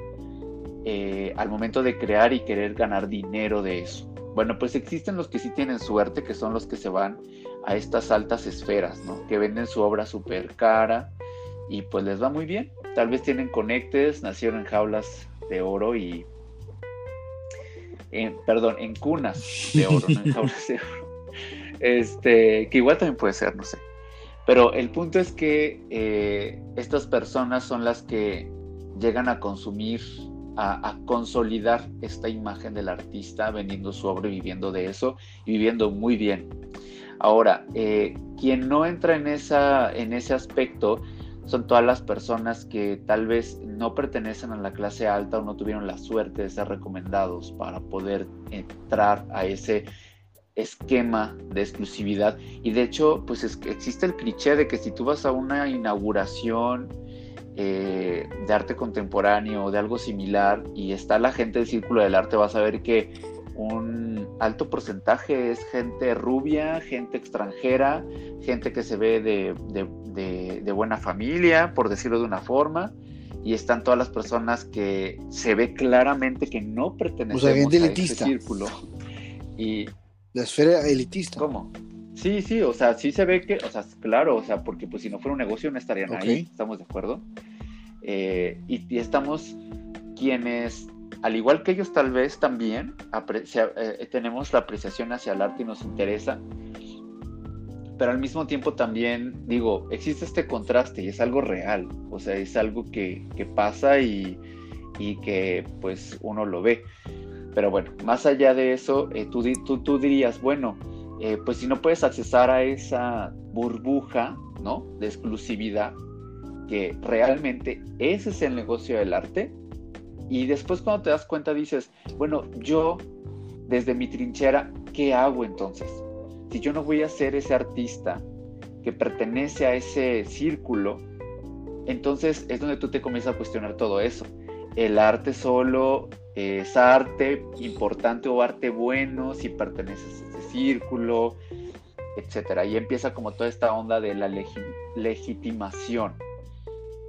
eh, al momento de crear y querer ganar dinero de eso. Bueno, pues existen los que sí tienen suerte, que son los que se van a estas altas esferas, ¿no? Que venden su obra súper cara y pues les va muy bien. Tal vez tienen conectes, nacieron en jaulas de oro y... perdón, en cunas de oro, no en jaulas de oro. Este, que igual también puede ser, no sé. Pero el punto es que eh, estas personas son las que llegan a consumir, a, consolidar esta imagen del artista, vendiendo su obra y viviendo de eso y viviendo muy bien. Ahora, eh, quien no entra en, esa, en ese aspecto son todas las personas que tal vez no pertenecen a la clase alta o no tuvieron la suerte de ser recomendados para poder entrar a ese esquema de exclusividad. Y de hecho, pues existe el cliché de que si tú vas a una inauguración eh, de arte contemporáneo o de algo similar y está la gente del círculo del arte, vas a ver que un alto porcentaje es gente rubia, gente extranjera, gente que se ve de, buena familia, por decirlo de una forma, y están todas las personas que se ve claramente que no pertenecen a ese círculo. Y, la esfera elitista. ¿Cómo? Sí, sí, o sea, sí se ve que, o sea, claro, o sea, porque pues si no fuera un negocio no estarían ahí, ¿estamos de acuerdo? Eh, y, estamos quienes, al igual que ellos tal vez también, eh, tenemos la apreciación hacia el arte y nos interesa, pero al mismo tiempo también, digo, existe este contraste y es algo real, o sea, es algo que, que pasa y, y que pues uno lo ve. Pero bueno, más allá de eso, eh, tú, tú, dirías, bueno, eh, pues si no puedes accesar a esa burbuja, ¿no? De exclusividad, que realmente ese es el negocio del arte. Y después cuando te das cuenta dices, bueno, yo desde mi trinchera, ¿qué hago entonces? Si yo no voy a ser ese artista que pertenece a ese círculo, entonces es donde tú te comienzas a cuestionar todo eso. El arte solo es arte importante o arte bueno, si perteneces círculo, etcétera. Y empieza como toda esta onda de la legitimación.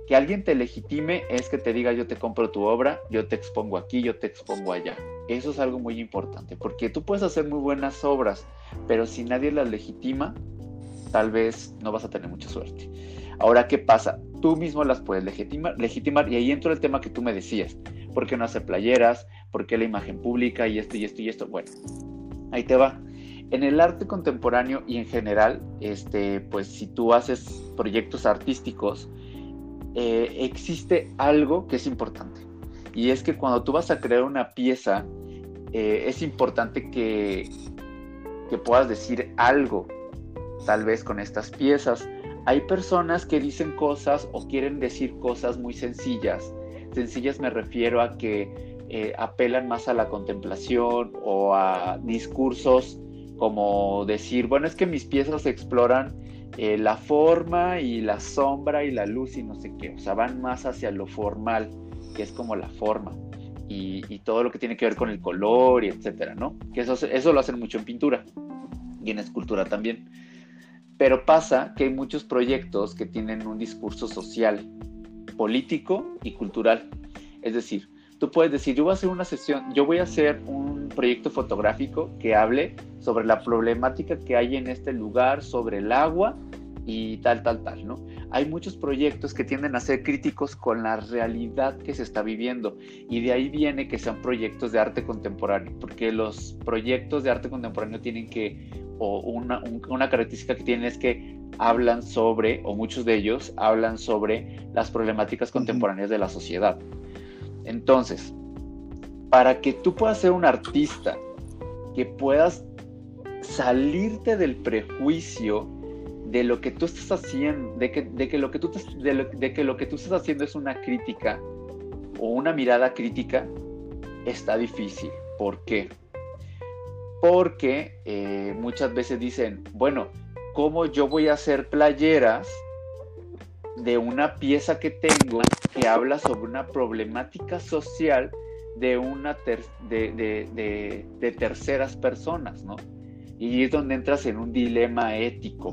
Que alguien te legitime es que te diga yo te compro tu obra, yo te expongo aquí, yo te expongo allá. Eso es algo muy importante, porque tú puedes hacer muy buenas obras, pero si nadie las legitima, tal vez no vas a tener mucha suerte. Ahora, ¿qué pasa? Tú mismo las puedes legitimar, legitimar y ahí entra el tema que tú me decías. ¿Por qué no hace playeras? ¿Por qué la imagen pública? Y esto y esto y esto. Bueno, ahí te va. En el arte contemporáneo y en general, este, pues si tú haces proyectos artísticos, eh, existe algo que es importante. Y es que cuando tú vas a crear una pieza, eh, es importante que, que puedas decir algo, tal vez con estas piezas. Hay personas que dicen cosas o quieren decir cosas muy sencillas Sencillas me refiero a que eh, apelan más a la contemplación o a discursos como decir, bueno, es que mis piezas exploran eh, la forma y la sombra y la luz y no sé qué, o sea, van más hacia lo formal, que es como la forma. Y, todo lo que tiene que ver con el color y etcétera, ¿no? Que eso, eso lo hacen mucho en pintura y en escultura también. Pero pasa que hay muchos proyectos que tienen un discurso social político y cultural. Es decir, tú puedes decir, yo voy a hacer una sesión, yo voy a hacer un proyecto fotográfico que hable sobre la problemática que hay en este lugar, sobre el agua y tal, tal, tal, ¿no? Hay muchos proyectos que tienden a ser críticos con la realidad que se está viviendo y de ahí viene que sean proyectos de arte contemporáneo, porque los proyectos de arte contemporáneo tienen que, o una, una característica que tienen es que hablan sobre, o muchos de ellos hablan sobre las problemáticas contemporáneas de la sociedad. Entonces, para que tú puedas ser un artista, que puedas salirte del prejuicio de lo que tú estás haciendo, de que, lo, que tú, de, que lo que tú estás haciendo es una crítica o una mirada crítica, está difícil. ¿Por qué? Porque eh, muchas veces dicen, bueno, ¿cómo yo voy a hacer playeras de una pieza que tengo que habla sobre una problemática social de, una de, de, terceras personas, ¿no? Y es donde entras en un dilema ético.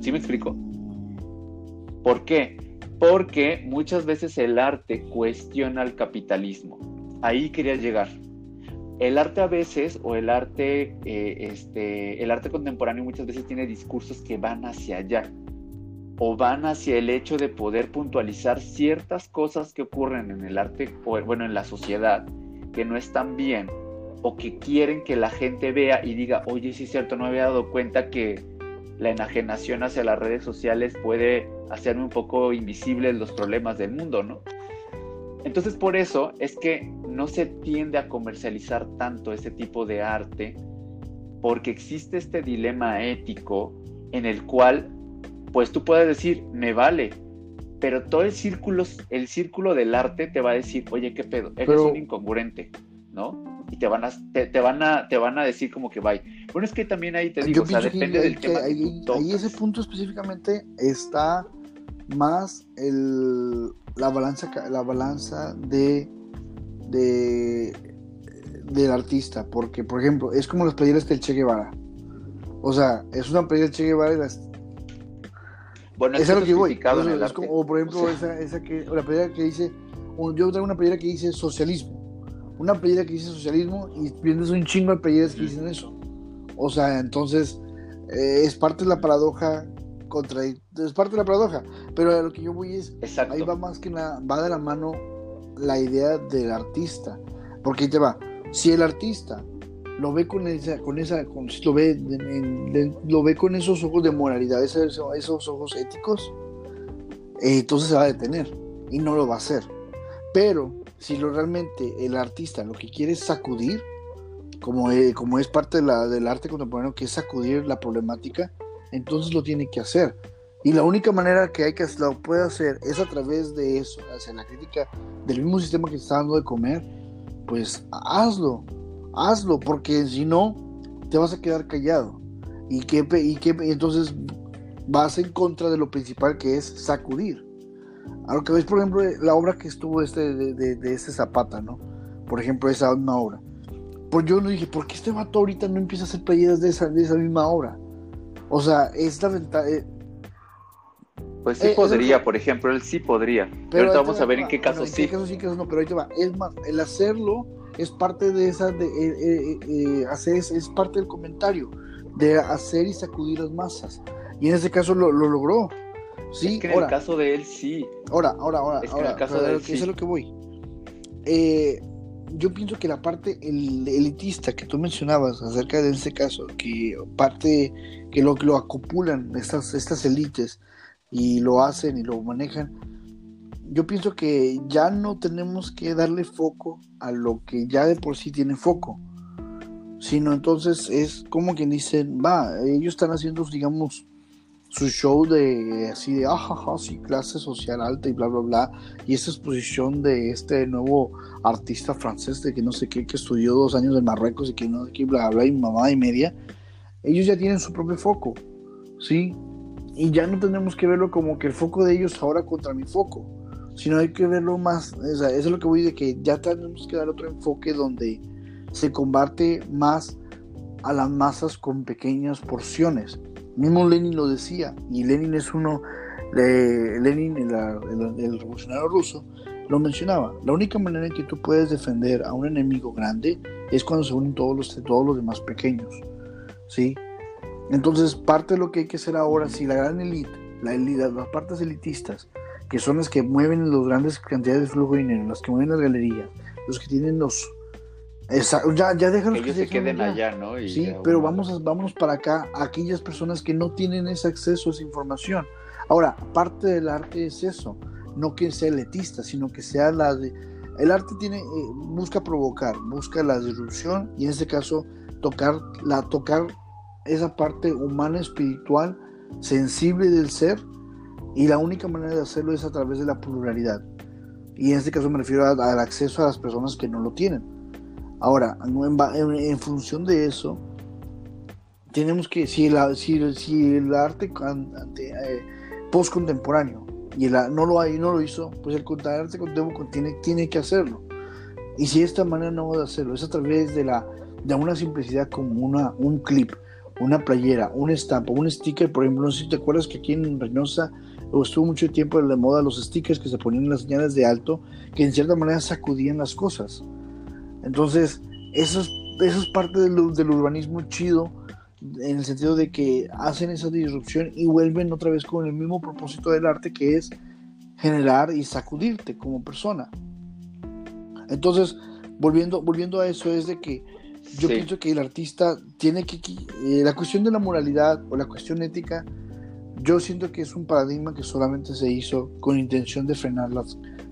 ¿Sí me explico? ¿Por qué? Porque muchas veces el arte cuestiona el capitalismo. Ahí quería llegar. El arte a veces, o el arte, eh, este, el arte contemporáneo muchas veces tiene discursos que van hacia allá o van hacia el hecho de poder puntualizar ciertas cosas que ocurren en el arte, o bueno, en la sociedad, que no están bien, o que quieren que la gente vea y diga, oye, sí es cierto, no me había dado cuenta que la enajenación hacia las redes sociales puede hacerme un poco invisible los problemas del mundo, ¿no? Entonces por eso es que no se tiende a comercializar tanto ese tipo de arte, porque existe este dilema ético en el cual pues tú puedes decir, me vale, pero todo el círculo, el círculo del arte te va a decir, oye, ¿qué pedo? Eres un incongruente, ¿no? Y te van a, te, van a, te van a decir como que bye. Bueno, es que también ahí te digo, o sea, depende del tema. Ahí, ahí, ese punto específicamente está más el, la balanza, la balanza de, de del artista, porque por ejemplo, es como las playeras del Che Guevara. O sea, es una playera del Che Guevara y las bueno, es lo que voy. es como, o por ejemplo, esa, esa que, la playera que dice, yo traigo una playera que dice socialismo. Una playera que dice socialismo y vienes un chingo de playeras que dicen eso. O sea, entonces eh, es parte de la paradoja contra es parte de la paradoja. Pero a lo que yo voy es, ahí va más que nada, va de la mano la idea del artista. Porque ahí te va, si el artista lo ve con esa, con esa, lo ve, lo ve con esos ojos de moralidad, esos, esos ojos éticos, eh, entonces se va a detener y no lo va a hacer. Pero si lo realmente el artista lo que quiere es sacudir, como, eh, como es parte de la, del arte contemporáneo, que es sacudir la problemática, entonces lo tiene que hacer. Y la única manera que hay que lo puede hacer es a través de eso, hacer la crítica del mismo sistema que está dando de comer, pues hazlo hazlo, porque si no, te vas a quedar callado. Y, que, y, que, entonces vas en contra de lo principal que es sacudir. A lo que ves, por ejemplo, la obra que estuvo este, de, de, este Zapata, ¿no? Por ejemplo, esa misma obra. Pues yo le dije, ¿por qué este vato ahorita no empieza a hacer playeras de esa, de esa misma obra? O sea, es la ventaja. Eh, pues sí eh, podría, por ejemplo, él sí podría. Pero ahorita vamos a ver en qué caso sí. En qué caso sí, caso no, pero te va. Es más, el hacerlo es parte de esa, de, eh, eh, eh, hacer, es, parte del comentario, de hacer y sacudir las masas. Y en ese caso lo, logró. Sí, es que en el caso de él sí. Ahora, ahora, ahora. Es que en el caso de él sí. Eso es lo que voy. yo pienso que la parte elitista que tú mencionabas acerca de ese caso, que parte que lo, lo acopulan estas, estas élites y lo hacen y lo manejan, yo pienso que ya no tenemos que darle foco a lo que ya de por sí tiene foco, sino entonces es como quien dicen, va, ellos están haciendo, digamos, su show de así de, ajaja, sí, clase social alta y bla, bla, bla, y esta exposición de este nuevo artista francés de que no sé qué, que estudió dos años en Marruecos y que no sé qué, bla, bla, y mamá y media, ellos ya tienen su propio foco, ¿sí? Y ya no tenemos que verlo como que el foco de ellos ahora contra mi foco sino hay que verlo más, eso es lo que voy de que ya tenemos que dar otro enfoque donde se combate más a las masas con pequeñas porciones. Mismo Lenin lo decía, y Lenin es uno, de, Lenin, el, el, revolucionario ruso, lo mencionaba. La única manera en que tú puedes defender a un enemigo grande es cuando se unen todos los, todos los demás pequeños. ¿sí? Entonces, parte de lo que hay que hacer ahora, si la gran élite, la las partes elitistas, que son las que mueven las grandes cantidades de flujo de dinero, las que mueven las galerías, los que tienen los... ya, ya déjalos que, se queden allá, ¿no? sí, pero vamos a, vámonos para acá, aquellas personas que no tienen ese acceso a esa información. Ahora, parte del arte es eso, no que sea elitista, sino que sea la de... El arte tiene, eh, busca provocar, busca la disrupción y en este caso tocar, la, tocar esa parte humana, espiritual, sensible del ser y la única manera de hacerlo es a través de la pluralidad. Y en este caso me refiero al acceso a las personas que no lo tienen. Ahora, en, función de eso, tenemos que, si, la, si, si el arte eh, post-contemporáneo y el, no, lo, no lo hizo, pues el arte contemporáneo tiene, tiene que hacerlo. Y si esta manera no va a hacerlo, es a través de, la, de una simplicidad como una, un clip, una playera, un estampa, un sticker, por ejemplo, no sé si te acuerdas que aquí en Reynosa estuvo mucho tiempo de moda los stickers que se ponían en las señales de alto, que en cierta manera sacudían las cosas. Entonces, eso es, eso es parte del, del urbanismo chido, en el sentido de que hacen esa disrupción y vuelven otra vez con el mismo propósito del arte, que es generar y sacudirte como persona. Entonces, volviendo, volviendo a eso, es de que yo pienso que el artista tiene que... Eh, la cuestión de la moralidad o la cuestión ética, yo siento que es un paradigma que solamente se hizo con intención de frenar,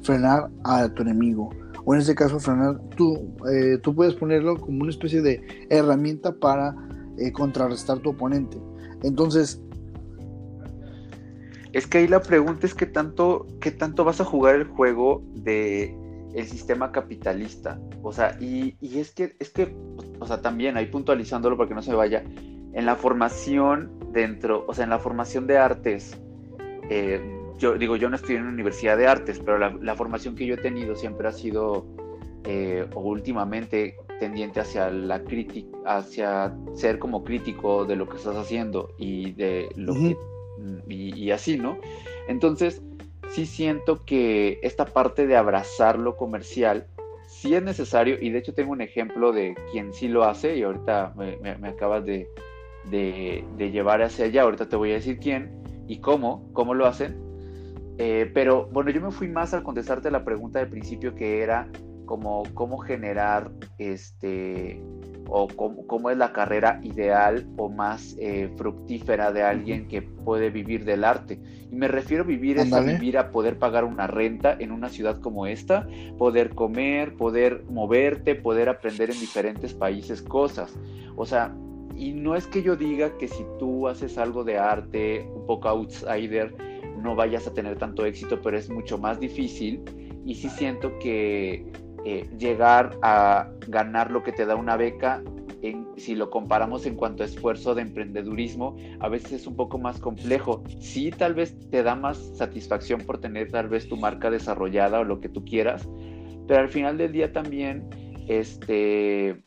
frenar a tu enemigo. O en este caso, frenar, tú, eh, tú puedes ponerlo como una especie de herramienta para eh, contrarrestar tu oponente. Entonces... Es que ahí la pregunta es qué tanto, tanto vas a jugar el juego de el sistema capitalista. O sea, y, es que, es que, o sea, también ahí puntualizándolo para que no se vaya, en la formación dentro, o sea, en la formación de artes, eh, yo digo, yo no estoy en una universidad de artes, pero la, formación que yo he tenido siempre ha sido, eh, o últimamente, tendiente hacia la crítica, hacia ser como crítico de lo que estás haciendo y de lo que, y así, ¿no? Entonces, sí siento que esta parte de abrazar lo comercial sí es necesario y de hecho tengo un ejemplo de quien sí lo hace y ahorita me, acabas de, llevar hacia allá, ahorita te voy a decir quién y cómo, cómo lo hacen. Eh, pero bueno, yo me fui más al contestarte la pregunta del principio que era como cómo generar este o cómo, es la carrera ideal o más eh, fructífera de alguien que puede vivir del arte. Y me refiero a vivir es a vivir a poder pagar una renta en una ciudad como esta, poder comer, poder moverte, poder aprender en diferentes países cosas. O sea, y no es que yo diga que si tú haces algo de arte un poco outsider, no vayas a tener tanto éxito, pero es mucho más difícil. Y sí siento que eh, llegar a ganar lo que te da una beca, en, si lo comparamos en cuanto a esfuerzo de emprendedurismo, a veces es un poco más complejo. Sí, tal vez te da más satisfacción por tener tal vez tu marca desarrollada o lo que tú quieras, pero al final del día también este,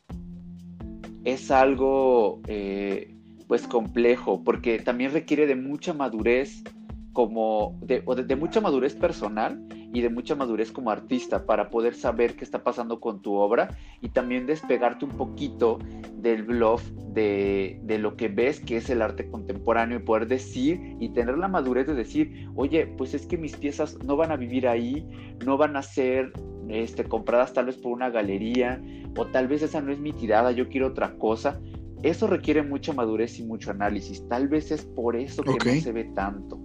es algo eh, pues complejo, porque también requiere de mucha madurez como de, de, mucha madurez personal y de mucha madurez como artista para poder saber qué está pasando con tu obra y también despegarte un poquito del bluff de, de, lo que ves que es el arte contemporáneo y poder decir y tener la madurez de decir, oye, pues es que mis piezas no van a vivir ahí, no van a ser este, compradas tal vez por una galería o tal vez esa no es mi tirada, yo quiero otra cosa. Eso requiere mucha madurez y mucho análisis. Tal vez es por eso que no se ve tanto.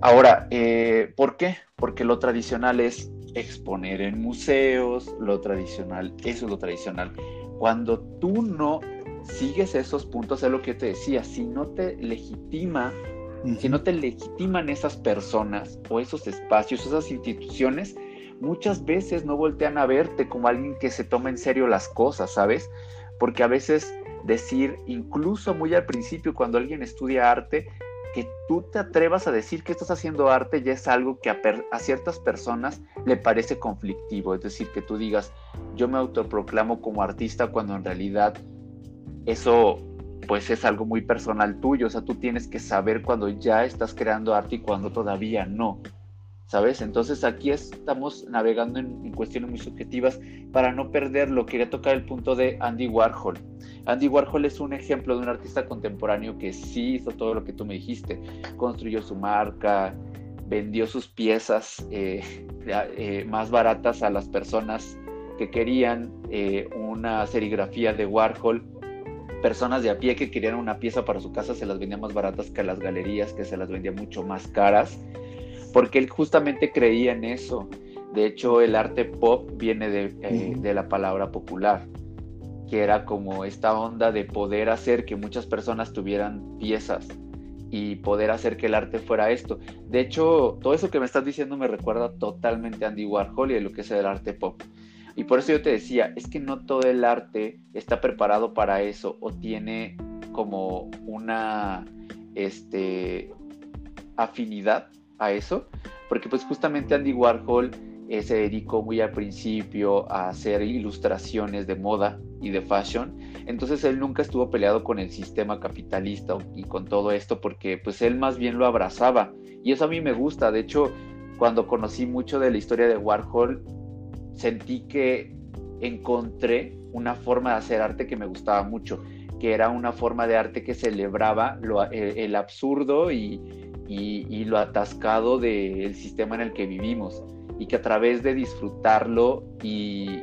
Ahora, eh, ¿por qué? Porque lo tradicional es exponer en museos, lo tradicional, eso es lo tradicional. Cuando tú no sigues esos puntos, es lo que te decía, si no te legitima, si no te legitiman esas personas o esos espacios, esas instituciones, muchas veces no voltean a verte como alguien que se toma en serio las cosas, ¿sabes? Porque a veces decir, incluso muy al principio, cuando alguien estudia arte, que tú te atrevas a decir que estás haciendo arte ya es algo que a, ciertas personas le parece conflictivo. Es decir, que tú digas, yo me autoproclamo como artista cuando en realidad eso pues es algo muy personal tuyo. O sea, tú tienes que saber cuando ya estás creando arte y cuando todavía no. ¿Sabes? Entonces aquí estamos navegando en, cuestiones muy subjetivas para no perderlo. Quería tocar el punto de Andy Warhol. Andy Warhol es un ejemplo de un artista contemporáneo que sí hizo todo lo que tú me dijiste. Construyó su marca, vendió sus piezas eh, eh, más baratas a las personas que querían eh, una serigrafía de Warhol. Personas de a pie que querían una pieza para su casa se las vendía más baratas que a las galerías, que se las vendía mucho más caras porque él justamente creía en eso. De hecho, el arte pop viene de, eh, de la palabra popular, que era como esta onda de poder hacer que muchas personas tuvieran piezas y poder hacer que el arte fuera esto. De hecho, todo eso que me estás diciendo me recuerda totalmente a Andy Warhol y a lo que es el arte pop. Y por eso yo te decía, es que no todo el arte está preparado para eso o tiene como una este, afinidad a eso, porque pues justamente Andy Warhol eh, se dedicó muy al principio a hacer ilustraciones de moda y de fashion, entonces él nunca estuvo peleado con el sistema capitalista y con todo esto porque pues él más bien lo abrazaba. Y eso a mí me gusta, de hecho cuando conocí mucho de la historia de Warhol sentí que encontré una forma de hacer arte que me gustaba mucho, que era una forma de arte que celebraba el, absurdo y, y, lo atascado del sistema en el que vivimos y que a través de disfrutarlo y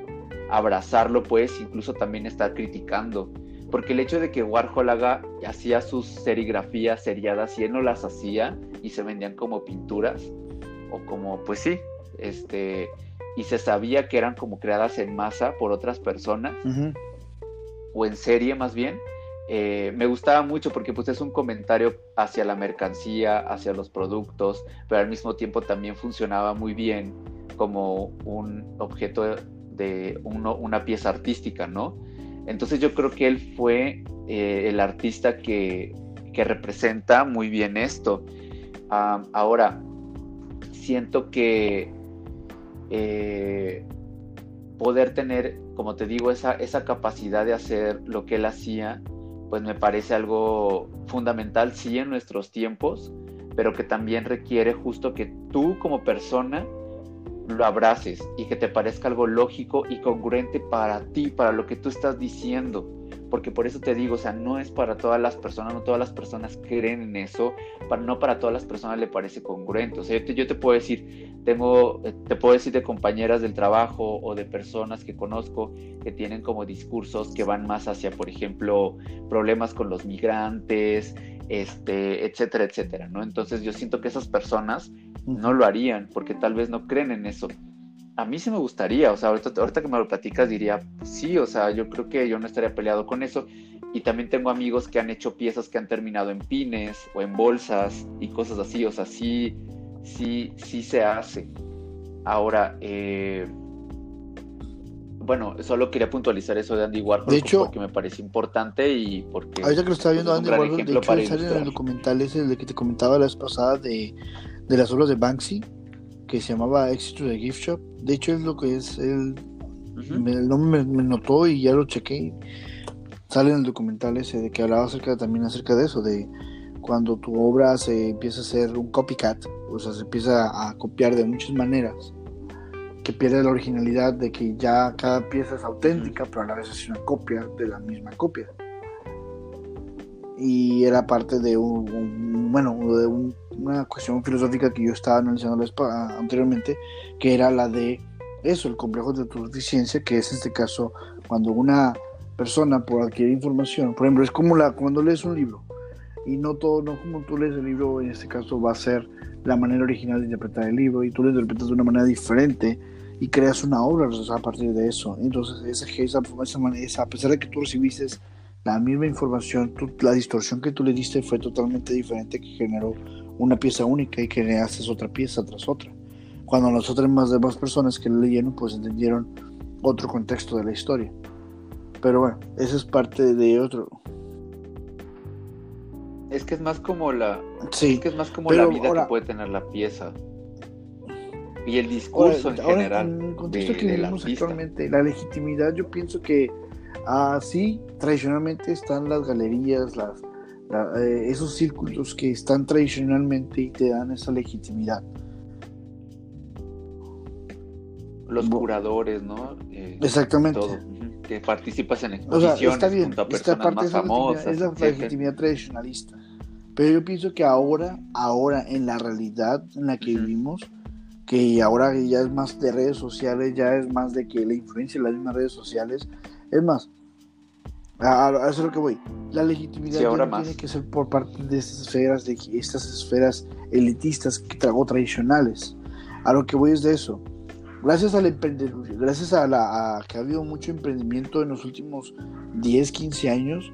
abrazarlo, pues incluso también estar criticando. Porque el hecho de que Warhol hacía sus serigrafías seriadas y él no las hacía y se vendían como pinturas o como, pues sí, este, y se sabía que eran como creadas en masa por otras personas o en serie más bien, eh, me gustaba mucho porque pues es un comentario hacia la mercancía, hacia los productos, pero al mismo tiempo también funcionaba muy bien como un objeto de una pieza artística, ¿no? Entonces yo creo que él fue eh, el artista que, representa muy bien esto. ahora, siento que eh, poder tener, como te digo, esa, esa capacidad de hacer lo que él hacía, pues me parece algo fundamental, sí, en nuestros tiempos, pero que también requiere justo que tú como persona lo abraces y que te parezca algo lógico y congruente para ti, para lo que tú estás diciendo porque por eso te digo, o sea, no es para todas las personas, no todas las personas creen en eso, no para todas las personas le parece congruente. O sea, yo te, yo te puedo decir, tengo, eh, te puedo decir de compañeras del trabajo o de personas que conozco que tienen como discursos que van más hacia, por ejemplo, problemas con los migrantes, este, etcétera, etcétera, ¿no? Entonces yo siento que esas personas no lo harían porque tal vez no creen en eso a mí sí me gustaría, o sea, ahorita, que me lo platicas diría, sí, o sea, yo creo que yo no estaría peleado con eso. Y también tengo amigos que han hecho piezas que han terminado en pines o en bolsas y cosas así, o sea, sí, sí, sí se hace. Ahora, eh, bueno, solo quería puntualizar eso de Andy Warhol de hecho, porque me parece importante y porque... Ahorita que lo estaba viendo Andy Warhol, de hecho sale en el documental ese el que te comentaba la vez pasada de, de las obras de Banksy, que se llamaba Exit to the Gift Shop. De hecho, es lo que es el. El nombre me, notó y ya lo chequé. Sale en el documental ese de que hablaba acerca también acerca de eso, de cuando tu obra se empieza a ser un copycat, o sea, se empieza a copiar de muchas maneras, que pierde la originalidad de que ya cada pieza es auténtica, pero a la vez es una copia de la misma copia. Y era parte de un bueno, de un una cuestión filosófica que yo estaba analizando anteriormente, que era la de eso, el complejo de autosuficiencia, que es en este caso cuando una persona por adquirir información, por ejemplo, es como la, cuando lees un libro, y no todo, no como tú lees el libro, en este caso va a ser la manera original de interpretar el libro, y tú lo interpretas de una manera diferente, y creas una obra a partir de eso. Entonces, esa, esa, esa, a pesar de que tú recibiste la misma información, la distorsión que tú le diste fue totalmente diferente, que generó una pieza única y que le haces otra pieza tras otra. Cuando las otras más demás personas que leyeron pues entendieron otro contexto de la historia. Pero bueno, eso es parte de otro. Es que es más como la. Sí. que es más como la vida que puede tener la pieza. Y el discurso en general. En el contexto que vivimos actualmente, la legitimidad, yo pienso que así tradicionalmente están las galerías, las, eh, esos círculos que están tradicionalmente y te dan esa legitimidad. Los curadores, ¿no? Eh, Exactamente. Que participas en exposiciones está bien, a personas más famosas. Es la legitimidad tradicionalista. Pero yo pienso que ahora, ahora en la realidad en la que vivimos, que ahora ya es más de redes sociales, ya es más de que la influencia de las mismas redes sociales, es más, A, eso es lo que voy. La legitimidad tiene que ser por parte de estas esferas, de estas esferas elitistas trago tradicionales. A lo que voy es de eso. Gracias al gracias a, la, que ha habido mucho emprendimiento en los últimos 10, 15 años,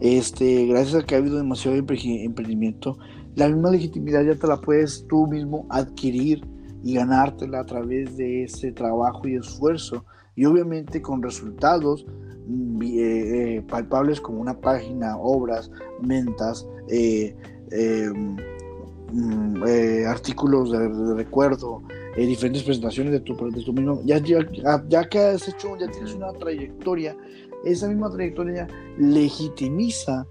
este, gracias a que ha habido demasiado emprendimiento, la misma legitimidad ya te la puedes tú mismo adquirir y ganártela a través de ese trabajo y esfuerzo y obviamente con resultados mm, eh, eh, palpables como una página, obras, ventas, eh, mm, artículos de, recuerdo, diferentes presentaciones de tu, de tu mismo. Ya, ya, ya, que has hecho, ya tienes una trayectoria, esa misma trayectoria legitimiza,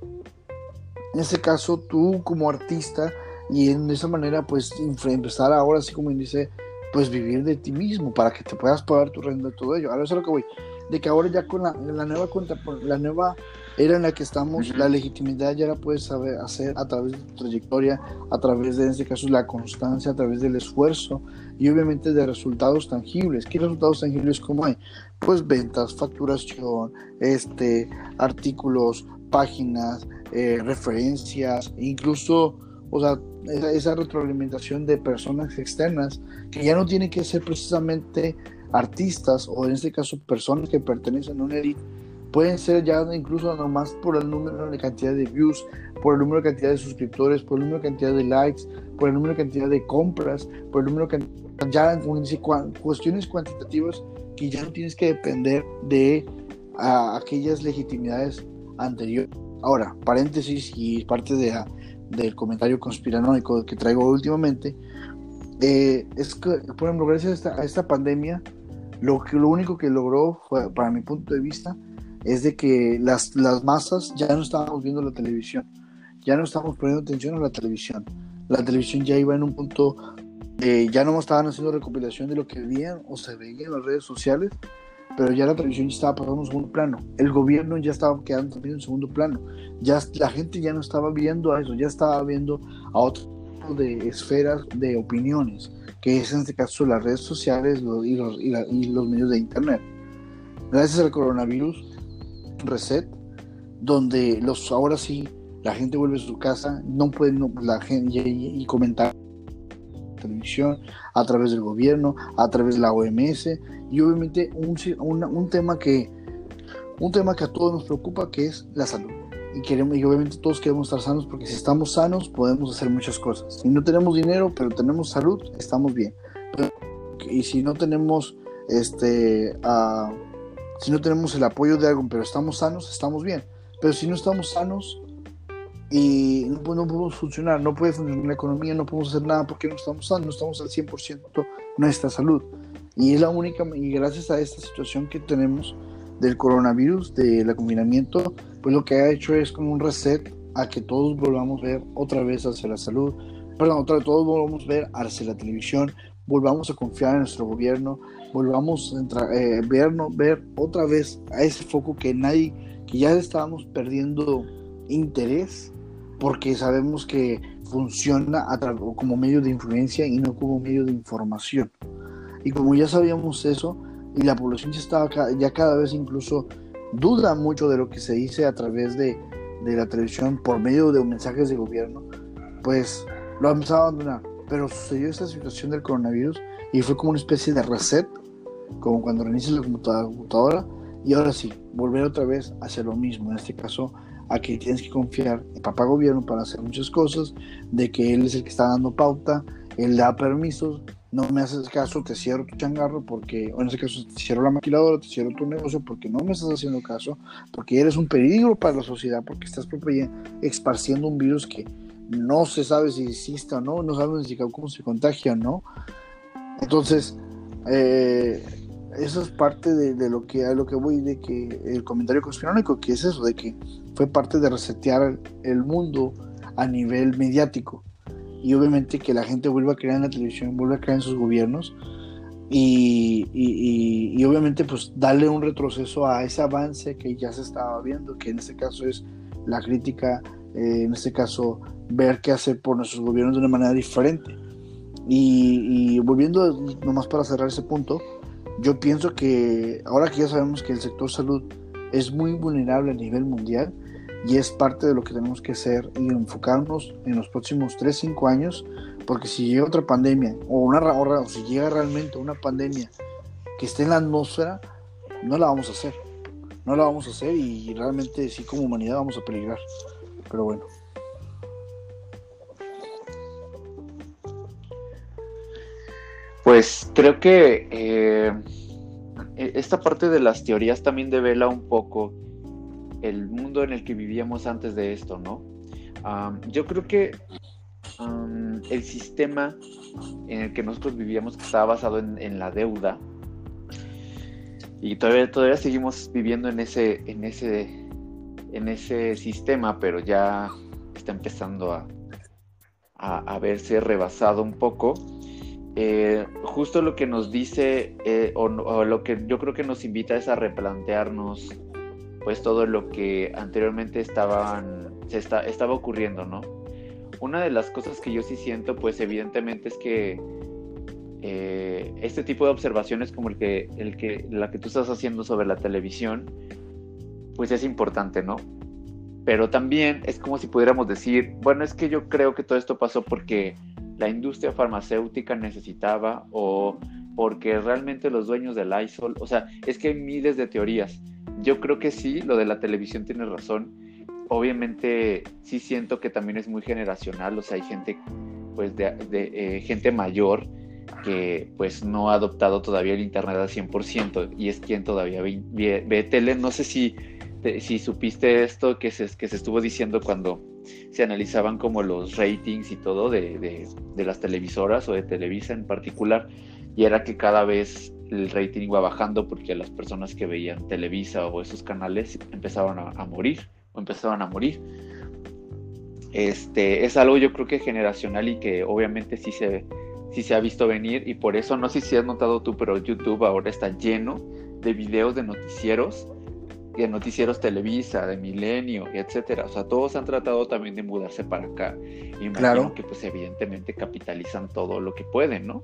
en este caso, tú como artista, y en esa manera, pues empezar ahora, así como dice, pues vivir de ti mismo para que te puedas pagar tu renta y todo ello. Ahora eso es lo que voy, de que ahora ya con la, la nueva cuenta, la nueva era en la que estamos, la legitimidad ya la puedes saber hacer a través de tu trayectoria, a través de, en este caso, la constancia, a través del esfuerzo y obviamente de resultados tangibles. ¿Qué resultados tangibles como hay? Pues ventas, facturación, este, artículos, páginas, eh, referencias, incluso, o sea, esa, retroalimentación de personas externas que ya no tienen que ser precisamente artistas o en este caso personas que pertenecen a una élite, pueden ser ya incluso nomás por el número de cantidad de views, por el número de cantidad de suscriptores, por el número de cantidad de likes, por el número de cantidad de compras, por el número de ya cuestiones cuantitativas que ya no tienes que depender de aquellas legitimidades anteriores. Ahora, paréntesis y parte de, del comentario conspiranoico que traigo últimamente, eh, es que, por ejemplo, gracias a esta, pandemia, lo, que, lo único que logró, fue, para mi punto de vista, es de que las, las masas ya no estábamos viendo la televisión, ya no estábamos poniendo atención a la televisión. La televisión ya iba en un punto, eh, ya no estaban haciendo recopilación de lo que veían o se veía en las redes sociales, pero ya la televisión ya estaba pasando a un segundo plano. El gobierno ya estaba quedando también en segundo plano. Ya la gente ya no estaba viendo a eso, ya estaba viendo a otro de esferas de opiniones, que es en este caso las redes sociales y, los, y, los medios de internet. Gracias al coronavirus, reset, donde los ahora sí la gente vuelve a su casa, no pueden la gente y, y comentar televisión, a través del gobierno, a través de la OMS y obviamente un, un, tema que un tema que a todos nos preocupa que es la salud. Y, queremos, y obviamente todos queremos estar sanos porque si estamos sanos podemos hacer muchas cosas. Si no tenemos dinero pero tenemos salud, estamos bien. y si no tenemos este si no tenemos el apoyo de algo pero estamos sanos, estamos bien. Pero si no estamos sanos, y no, podemos funcionar, no puede funcionar la economía, no podemos hacer nada porque no estamos sanos, no estamos al 100% nuestra salud. Y es la única, y gracias a esta situación que tenemos del coronavirus, del confinamiento, pues lo que ha hecho es como un reset a que todos volvamos a ver otra vez hacia la salud, perdón, otra, todos volvamos a ver hacia la televisión, volvamos a confiar en nuestro gobierno, volvamos a eh, vernos, ver otra vez a ese foco que nadie, que ya estábamos perdiendo interés porque sabemos que funciona como medio de influencia y no como medio de información. Y como ya sabíamos eso, y la población ya, estaba, ya cada vez incluso duda mucho de lo que se dice a través de, de la televisión por medio de mensajes de gobierno, pues lo empezado a abandonar. Pero sucedió esta situación del coronavirus y fue como una especie de reset, como cuando reinicias la computadora, y ahora sí, volver otra vez hacia lo mismo, en este caso a que tienes que confiar en papá gobierno para hacer muchas cosas, de que él es el que está dando pauta, él da permisos, no me haces caso, te cierro tu changarro porque, o en ese caso, te cierro la maquiladora, te cierro tu negocio porque no me estás haciendo caso, porque eres un peligro para la sociedad, porque estás esparciendo un virus que no se sabe si existe o no, no sabemos ni cómo se contagia o no. Entonces, eh, eso es parte de, lo que a lo que voy de que el comentario conspiranoico que es eso de que fue parte de resetear el mundo a nivel mediático. Y obviamente que la gente vuelva a creer en la televisión vuelva a creer en sus gobiernos y, y, obviamente pues darle un retroceso a ese avance que ya se estaba viendo que en este caso es la crítica eh, en este caso ver qué hacer por nuestros gobiernos de una manera diferente. Y, y volviendo nomás para cerrar ese punto yo pienso que ahora que ya sabemos que el sector salud es muy vulnerable a nivel mundial y es parte de lo que tenemos que hacer y enfocarnos en los próximos 3, 5 años, porque si llega otra pandemia o, una, o si llega realmente una pandemia que esté en la atmósfera, no la vamos a hacer. No la vamos a hacer y realmente sí como humanidad vamos a peligrar. Pero bueno. Pues creo que eh, e, esta parte de las teorías también devela un poco el mundo en el que vivíamos antes de esto, ¿no? yo creo que el sistema en el que nosotros vivíamos que estaba basado en, la deuda y todavía, todavía seguimos viviendo en ese, en ese, en ese sistema, pero ya está empezando a, a verse rebasado un poco eh, justo lo que nos dice eh, o, lo que yo creo que nos invita es a replantearnos pues todo lo que anteriormente estaban, se estaba ocurriendo, ¿no? Una de las cosas que yo sí siento pues evidentemente es que eh, este tipo de observaciones como el que, el que, la que tú estás haciendo sobre la televisión pues es importante, ¿no? Pero también es como si pudiéramos decir, bueno, es que yo creo que todo esto pasó porque la industria farmacéutica necesitaba o porque realmente los dueños del ISOL, o sea, es que hay miles de teorías. Yo creo que sí, lo de la televisión tiene razón. Obviamente sí siento que también es muy generacional, o sea, hay gente pues de, eh, gente mayor que pues no ha adoptado todavía el internet al 100% y es quien todavía ve, ve, tele. No sé si, si supiste esto que se, que se estuvo diciendo cuando se analizaban como los ratings y todo de, las televisoras o de Televisa en particular, y era que cada vez el rating iba bajando porque las personas que veían Televisa o esos canales empezaban a, morir o empezaban a morir. Este, es algo yo creo que generacional y que obviamente sí se, sí se ha visto venir y por eso no sé si has notado tú, pero YouTube ahora está lleno de videos de noticieros de noticieros Televisa, de Milenio, etcétera. O sea, todos han tratado también de mudarse para acá. Y claro. que pues evidentemente capitalizan todo lo que pueden, ¿no?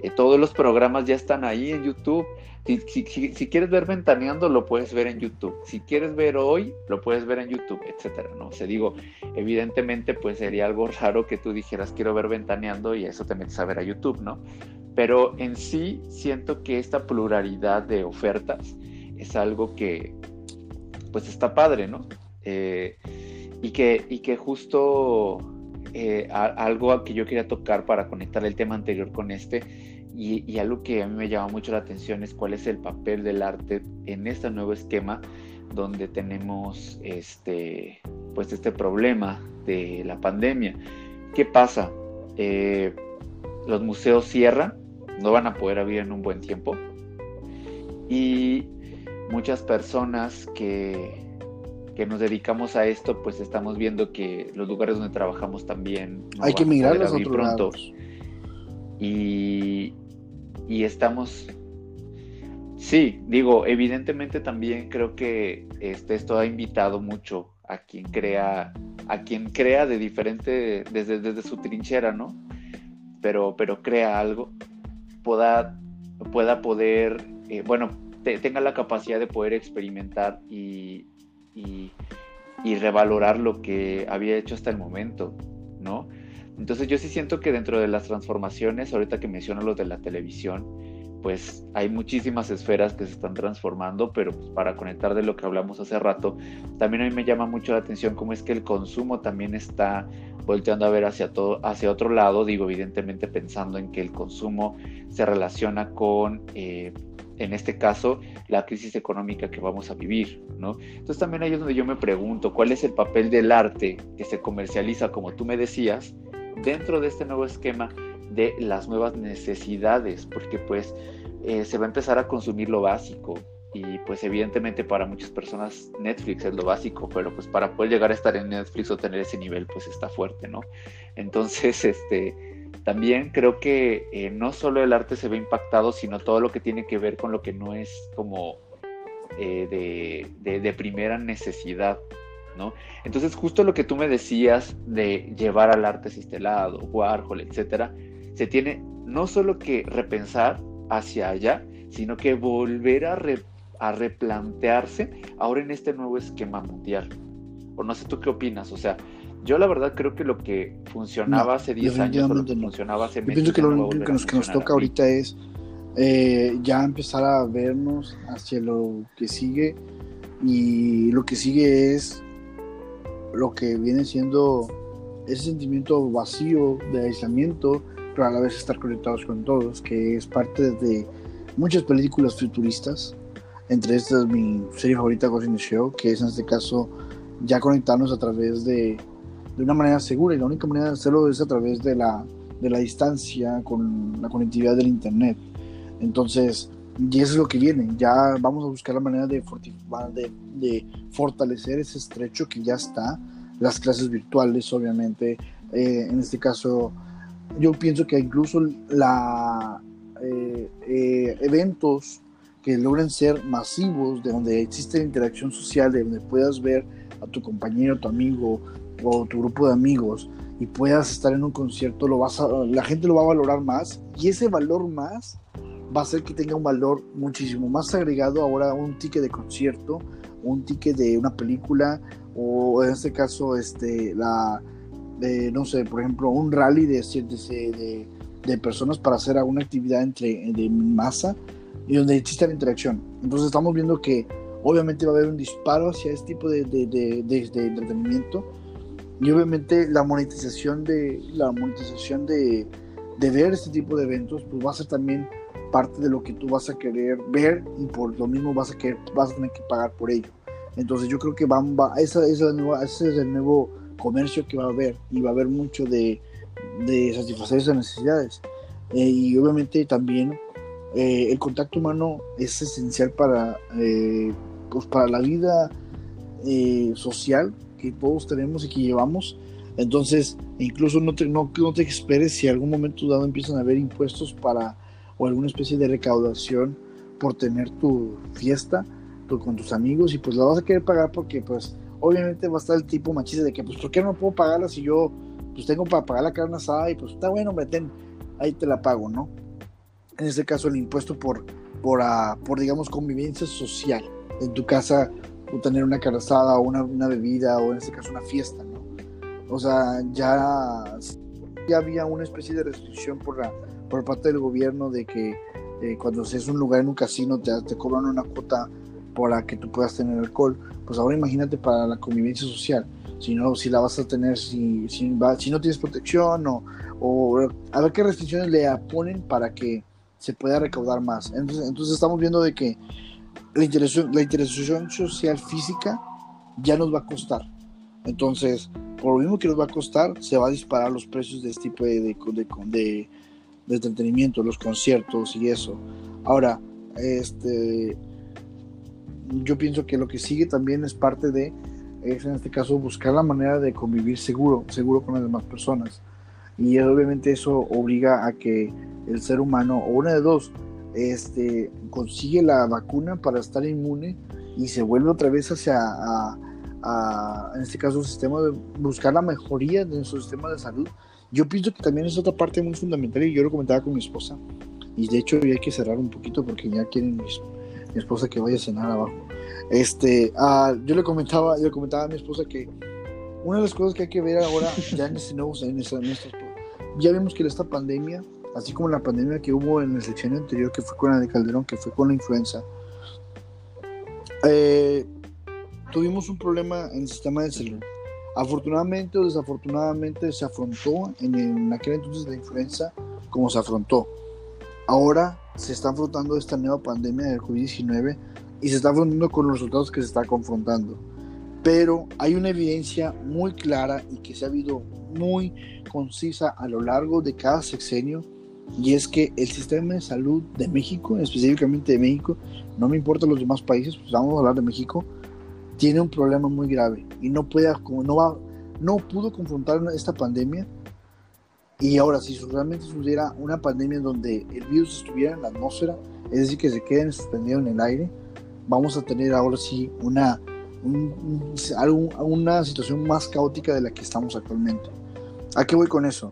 Eh, todos los programas ya están ahí en YouTube. Si, si, quieres ver Ventaneando, lo puedes ver en YouTube. Si quieres ver hoy, lo puedes ver en YouTube, etcétera, ¿no? O sea, digo, evidentemente, pues sería algo raro que tú dijeras quiero ver Ventaneando y eso te metes a ver a YouTube, ¿no? Pero en sí siento que esta pluralidad de ofertas es algo que, pues está padre, ¿no? Eh, y, que, y que justo eh, algo que yo quería tocar para conectar el tema anterior con este, y, algo que a mí me llama mucho la atención es cuál es el papel del arte en este nuevo esquema donde tenemos este, pues este problema de la pandemia. ¿Qué pasa? Eh, los museos cierran, no van a poder abrir en un buen tiempo. Y muchas personas que, nos dedicamos a esto, pues estamos viendo que los lugares donde trabajamos también hay que migrar a otros pronto. Y, y estamos Sí, digo, evidentemente también creo que este, esto ha invitado mucho a quien crea, a quien crea de diferente, desde, desde su trinchera, ¿no? Pero, pero crea algo, pueda, pueda poder, eh, bueno, tenga la capacidad de poder experimentar y, y, revalorar lo que había hecho hasta el momento, ¿no? Entonces yo sí siento que dentro de las transformaciones, ahorita que menciono lo de la televisión, pues hay muchísimas esferas que se están transformando, pero pues, para conectar de lo que hablamos hace rato, también a mí me llama mucho la atención cómo es que el consumo también está volteando a ver hacia todo, hacia otro lado, digo, evidentemente pensando en que el consumo se relaciona con eh, en este caso, la crisis económica que vamos a vivir, ¿no? Entonces también ahí es donde yo me pregunto, ¿cuál es el papel del arte que se comercializa, como tú me decías, dentro de este nuevo esquema de las nuevas necesidades? Porque pues eh, se va a empezar a consumir lo básico, y pues evidentemente para muchas personas Netflix es lo básico, pero pues para poder llegar a estar en Netflix o tener ese nivel pues está fuerte, ¿no? Entonces, este, también creo que eh, no solo el arte se ve impactado, sino todo lo que tiene que ver con lo que no es como eh, de, primera necesidad, ¿no? Entonces, justo lo que tú me decías de llevar al arte sistelado, Warhol, etcétera, se tiene no solo que repensar hacia allá, sino que volver a, a replantearse ahora en este nuevo esquema mundial. O no sé tú qué opinas, o sea, yo la verdad creo que lo que funcionaba hace 10 años o lo que funcionaba hace Yo pienso que lo único que nos, que nos toca ahorita es eh, ya empezar a vernos hacia lo que sigue. Y lo que sigue es lo que viene siendo ese sentimiento vacío de aislamiento, pero a la vez estar conectados con todos, que es parte de muchas películas futuristas. Entre estas, mi serie favorita, Ghost in the Show, que es en este caso ya conectarnos a través de, de una manera segura, y la única manera de hacerlo es a través de la, de la distancia con la conectividad del Internet. Entonces, y eso es lo que viene. Ya vamos a buscar la manera de, de, de fortalecer ese estrecho que ya está. Las clases virtuales, obviamente. Eh, en este caso, yo pienso que incluso la eh, eh, eventos que logren ser masivos, de donde existe interacción social, de donde puedas ver a tu compañero, tu amigo o tu grupo de amigos y puedas estar en un concierto, lo vas a, la gente lo va a valorar más y ese valor más va a hacer que tenga un valor muchísimo más agregado ahora un ticket de concierto, un ticket de una película o en este caso este la no sé, por ejemplo, un rally de, de, de, personas para hacer alguna actividad entre de masa y donde exista la interacción. Entonces estamos viendo que obviamente va a haber un disparo hacia este tipo de, de entretenimiento y obviamente la monetización de la monetización de, ver este tipo de eventos pues va a ser también parte de lo que tú vas a querer ver y por lo mismo vas a, querer, vas a tener que pagar por ello. Entonces yo creo que van, va, esa, esa ese es el nuevo comercio que va a haber y va a haber mucho de, de satisfacer esas necesidades. Eh, y obviamente también eh, el contacto humano es esencial para, eh, pues para la vida social que todos tenemos y que llevamos. Entonces, incluso no te, no, no te esperes si algún momento dado empiezan a haber impuestos para o alguna especie de recaudación por tener tu fiesta con tus amigos y pues la vas a querer pagar porque pues obviamente va a estar el tipo machista de que pues ¿por qué no puedo pagarla si yo pues tengo para pagar la carne asada y pues está bueno, hombre, ahí te la pago, ¿no? En este caso el impuesto por, por, ah, por digamos convivencia social. En tu casa o tener una carne asada o una, una, bebida o en este caso una fiesta, ¿no? O sea, ya, ya había una especie de restricción por la por parte del gobierno de que eh, cuando es un lugar en un casino te, te cobran una cuota para que tú puedas tener alcohol. Pues ahora imagínate para la convivencia social. Si no, si la vas a tener, si, si, si no tienes protección o, o a ver qué restricciones le ponen para que se pueda recaudar más. Entonces, entonces estamos viendo de que la interacción, la interacción social física ya nos va a costar. Entonces, por lo mismo que nos va a costar, se va a disparar los precios de este tipo de, de, de, entretenimiento, los conciertos y eso. Ahora, este, yo pienso que lo que sigue también es parte de, es en este caso, buscar la manera de convivir seguro, seguro con las demás personas. Y obviamente eso obliga a que el ser humano, o una de dos, este, consigue la vacuna para estar inmune y se vuelve otra vez hacia, en este caso, el sistema de buscar la mejoría de nuestro sistema de salud yo pienso que también es otra parte muy fundamental y yo lo comentaba con mi esposa. Y de hecho hay que cerrar un poquito porque ya quieren mi, esposa que vaya a cenar abajo. Este, uh, yo le comentaba, yo le comentaba a mi esposa que una de las cosas que hay que ver ahora, ya en este nuevo, en esta, ya vemos que esta pandemia, así como la pandemia que hubo en el sección anterior, que fue con la de Calderón, que fue con la influenza, eh, tuvimos un problema en el sistema de salud Afortunadamente o desafortunadamente se afrontó en, aquel entonces la influenza como se afrontó. Ahora se está afrontando esta nueva pandemia del COVID-19 y se está afrontando con los resultados que se está confrontando. Pero hay una evidencia muy clara y que se ha habido muy concisa a lo largo de cada sexenio y es que el sistema de salud de México, específicamente de México, no me importa los demás países, pues vamos a hablar de México, tiene un problema muy grave y no puede, como no va, no pudo confrontar esta pandemia. Y ahora, si realmente sucediera una pandemia donde el virus estuviera en la atmósfera, es decir, que se quede suspendido en el aire, vamos a tener ahora sí una, una situación más caótica de la que estamos actualmente. ¿A qué voy con eso?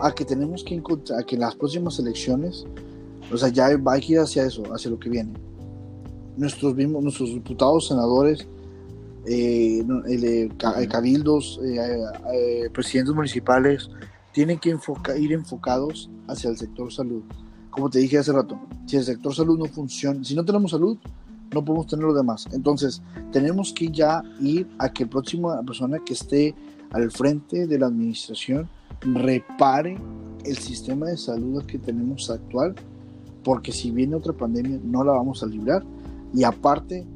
A que tenemos que encontrar, a que las próximas elecciones, o sea, ya hay que ir hacia eso, hacia lo que viene nuestros mismos, nuestros diputados, senadores, eh, eh, cabildos, presidentes municipales, tienen que ir enfocados hacia el sector salud. Como te dije hace rato, si el sector salud no funciona, si no tenemos salud, no podemos tener lo demás. Entonces, tenemos que ya ir a que la próxima persona que esté al frente de la administración repare el sistema de salud que tenemos actual, porque si viene otra pandemia no la vamos a librar. Y aparte,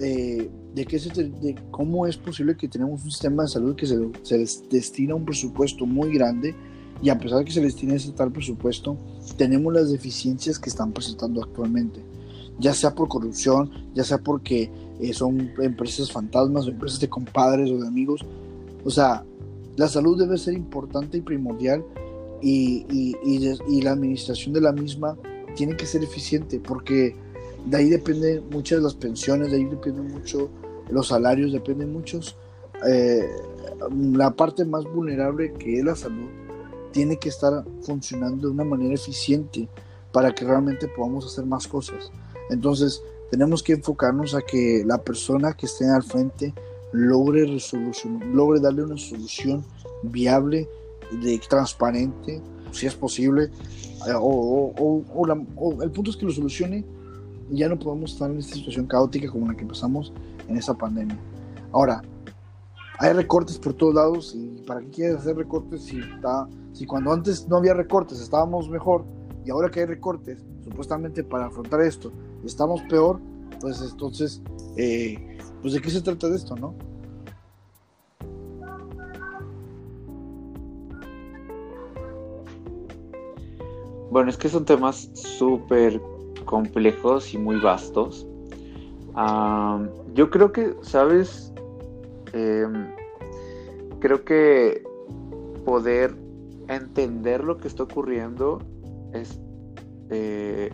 eh, de, qué se, de cómo es posible que tenemos un sistema de salud que se, se destina un presupuesto muy grande y a pesar de que se destina ese tal presupuesto, tenemos las deficiencias que están presentando actualmente ya sea por corrupción, ya sea porque eh, son empresas fantasmas o empresas de compadres o de amigos. O sea, la salud debe ser importante y primordial y, y, la administración de la misma tiene que ser eficiente porque de ahí dependen muchas de las pensiones, de ahí dependen mucho los salarios, dependen muchos. Eh, la parte más vulnerable que es la salud tiene que estar funcionando de una manera eficiente para que realmente podamos hacer más cosas. Entonces, tenemos que enfocarnos a que la persona que esté al frente logre resolución, logre darle una solución viable, de, transparente, si es posible, eh, o, el punto es que lo solucione y ya no podemos estar en esta situación caótica como la que pasamos en esa pandemia. Ahora, hay recortes por todos lados y para qué quieres hacer recortes si, está, si cuando antes no había recortes estábamos mejor y ahora que hay recortes, supuestamente para afrontar esto, estamos peor, pues entonces, eh, pues de qué se trata de esto, ¿no? Bueno, es que son temas súper complejos y muy vastos. yo creo que, ¿sabes? Em, creo que poder entender lo que está ocurriendo es eh,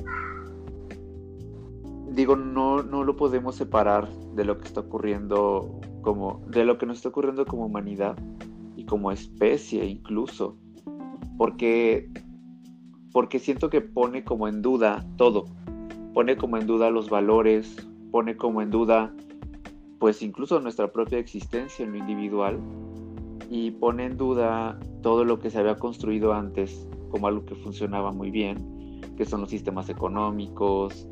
digo, no, no lo podemos separar de lo que está ocurriendo como, de lo que nos está ocurriendo como humanidad y como especie incluso. Porque, porque siento que pone como en duda todo. Pone como en duda los valores, pone como en duda pues incluso nuestra propia existencia en lo individual y pone en duda todo lo que se había construido antes como algo que funcionaba muy bien, que son los sistemas económicos,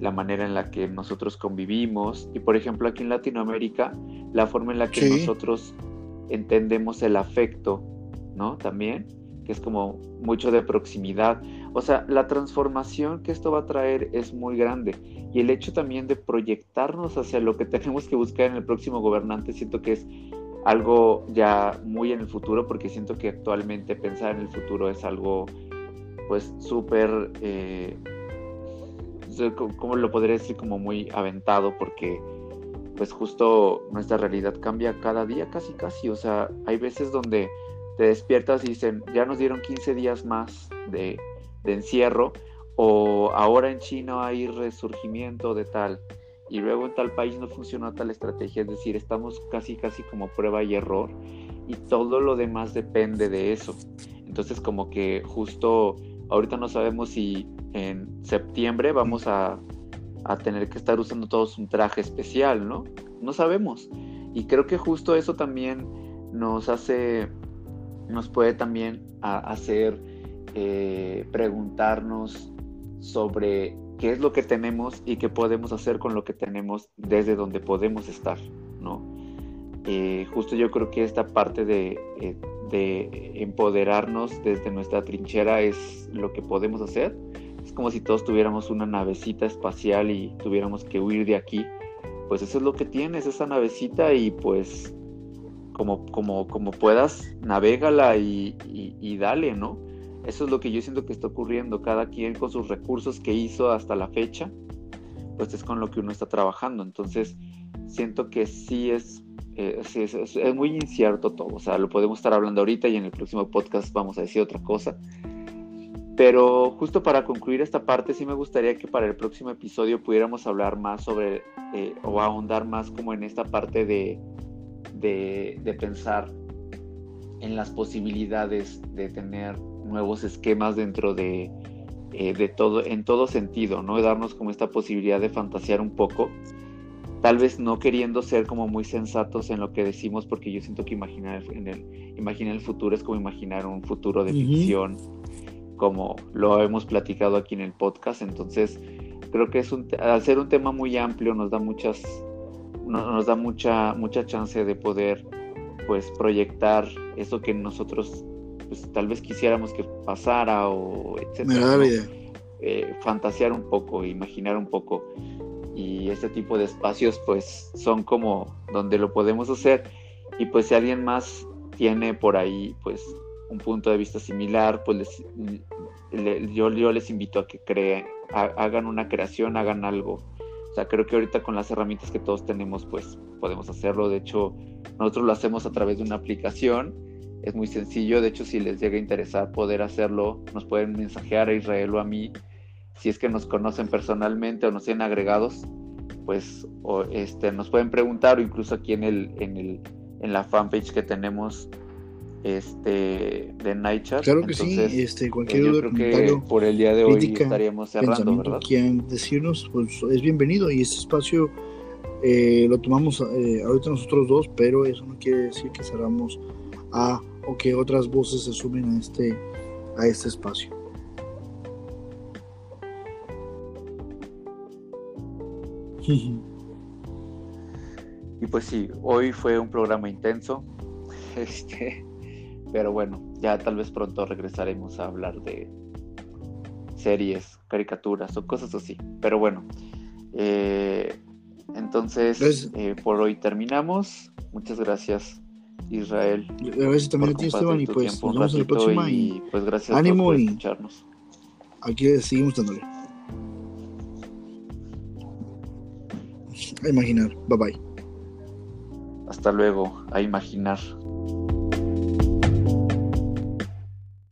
la manera en la que nosotros convivimos y por ejemplo aquí en Latinoamérica la forma en la que nosotros entendemos el afecto, ¿no? También, que es como mucho de proximidad. O sea, la transformación que esto va a traer es muy grande y el hecho también de proyectarnos hacia lo que tenemos que buscar en el próximo gobernante siento que es algo ya muy en el futuro porque siento que actualmente pensar en el futuro es algo pues súper eh, ¿cómo lo podría decir? Como muy aventado porque pues justo nuestra realidad cambia cada día casi casi, o sea, hay veces donde te despiertas y dicen, ya nos dieron 15 días más de, encierro, o ahora en China hay resurgimiento de tal, y luego en tal país no funcionó tal estrategia, es decir, estamos casi casi como prueba y error, y todo lo demás depende de eso. Entonces como que justo ahorita no sabemos si en septiembre vamos a, tener que estar usando todos un traje especial, ¿no? No sabemos. Y creo que justo eso también nos hace, nos puede también hacer eh, preguntarnos sobre qué es lo que tenemos y qué podemos hacer con lo que tenemos desde donde podemos estar, ¿no? Eh, justo yo creo que esta parte de, eh, de empoderarnos desde nuestra trinchera es lo que podemos hacer es como si todos tuviéramos una navecita espacial y tuviéramos que huir de aquí. Pues eso es lo que tienes, esa navecita y pues como, como, como puedas, navégala y, y, dale, ¿no? Eso es lo que yo siento que está ocurriendo. Cada quien con sus recursos que hizo hasta la fecha, pues es con lo que uno está trabajando. Entonces, siento que sí es, eh, es, es, muy incierto todo. O sea, lo podemos estar hablando ahorita y en el próximo podcast vamos a decir otra cosa. Pero justo para concluir esta parte, sí me gustaría que para el próximo episodio pudiéramos hablar más sobre eh, o ahondar más como en esta parte de, de, pensar en las posibilidades de tener nuevos esquemas dentro de, eh, de todo, en todo sentido, ¿no? Darnos como esta posibilidad de fantasear un poco, tal vez no queriendo ser como muy sensatos en lo que decimos, porque yo siento que imaginar, en el, imaginar el futuro es como imaginar un futuro de ficción, como lo hemos platicado aquí en el podcast, entonces creo que es un, al ser un tema muy amplio nos da muchas, nos da mucha, mucha chance de poder pues proyectar eso que nosotros pues tal vez quisiéramos que pasara o etcétera. Eh, fantasear un poco, imaginar un poco. Y este tipo de espacios pues son como donde lo podemos hacer. Y pues si alguien más tiene por ahí pues un punto de vista similar, pues yo, les invito a que creen, hagan una creación, hagan algo. O sea, creo que ahorita con las herramientas que todos tenemos, pues podemos hacerlo. De hecho, nosotros lo hacemos a través de una aplicación es muy sencillo, de hecho si les llega a interesar poder hacerlo, nos pueden mensajear a Israel o a mí, si es que nos conocen personalmente o nos tienen agregados, pues o este, nos pueden preguntar o incluso aquí en, el, en, el, en la fanpage que tenemos este de Nightchat. Claro que sí, este, cualquier creo que por el día de hoy estaríamos cerrando, ¿verdad? Quien decirnos, pues es bienvenido y este espacio eh, lo tomamos eh, ahorita nosotros dos, pero eso no quiere decir que cerramos a o que otras voces se sumen a este, a este espacio. Y pues sí, hoy fue un programa intenso, este, pero bueno, ya tal vez pronto regresaremos a hablar de series, caricaturas o cosas así. Pero bueno, eh, entonces eh, por hoy terminamos. Muchas gracias Israel. Si también a ti, Esteban, y pues nos vemos en la próxima. Y, pues gracias ánimo por y escucharnos. Aquí seguimos dándole. A imaginar. Bye bye. Hasta luego. A imaginar.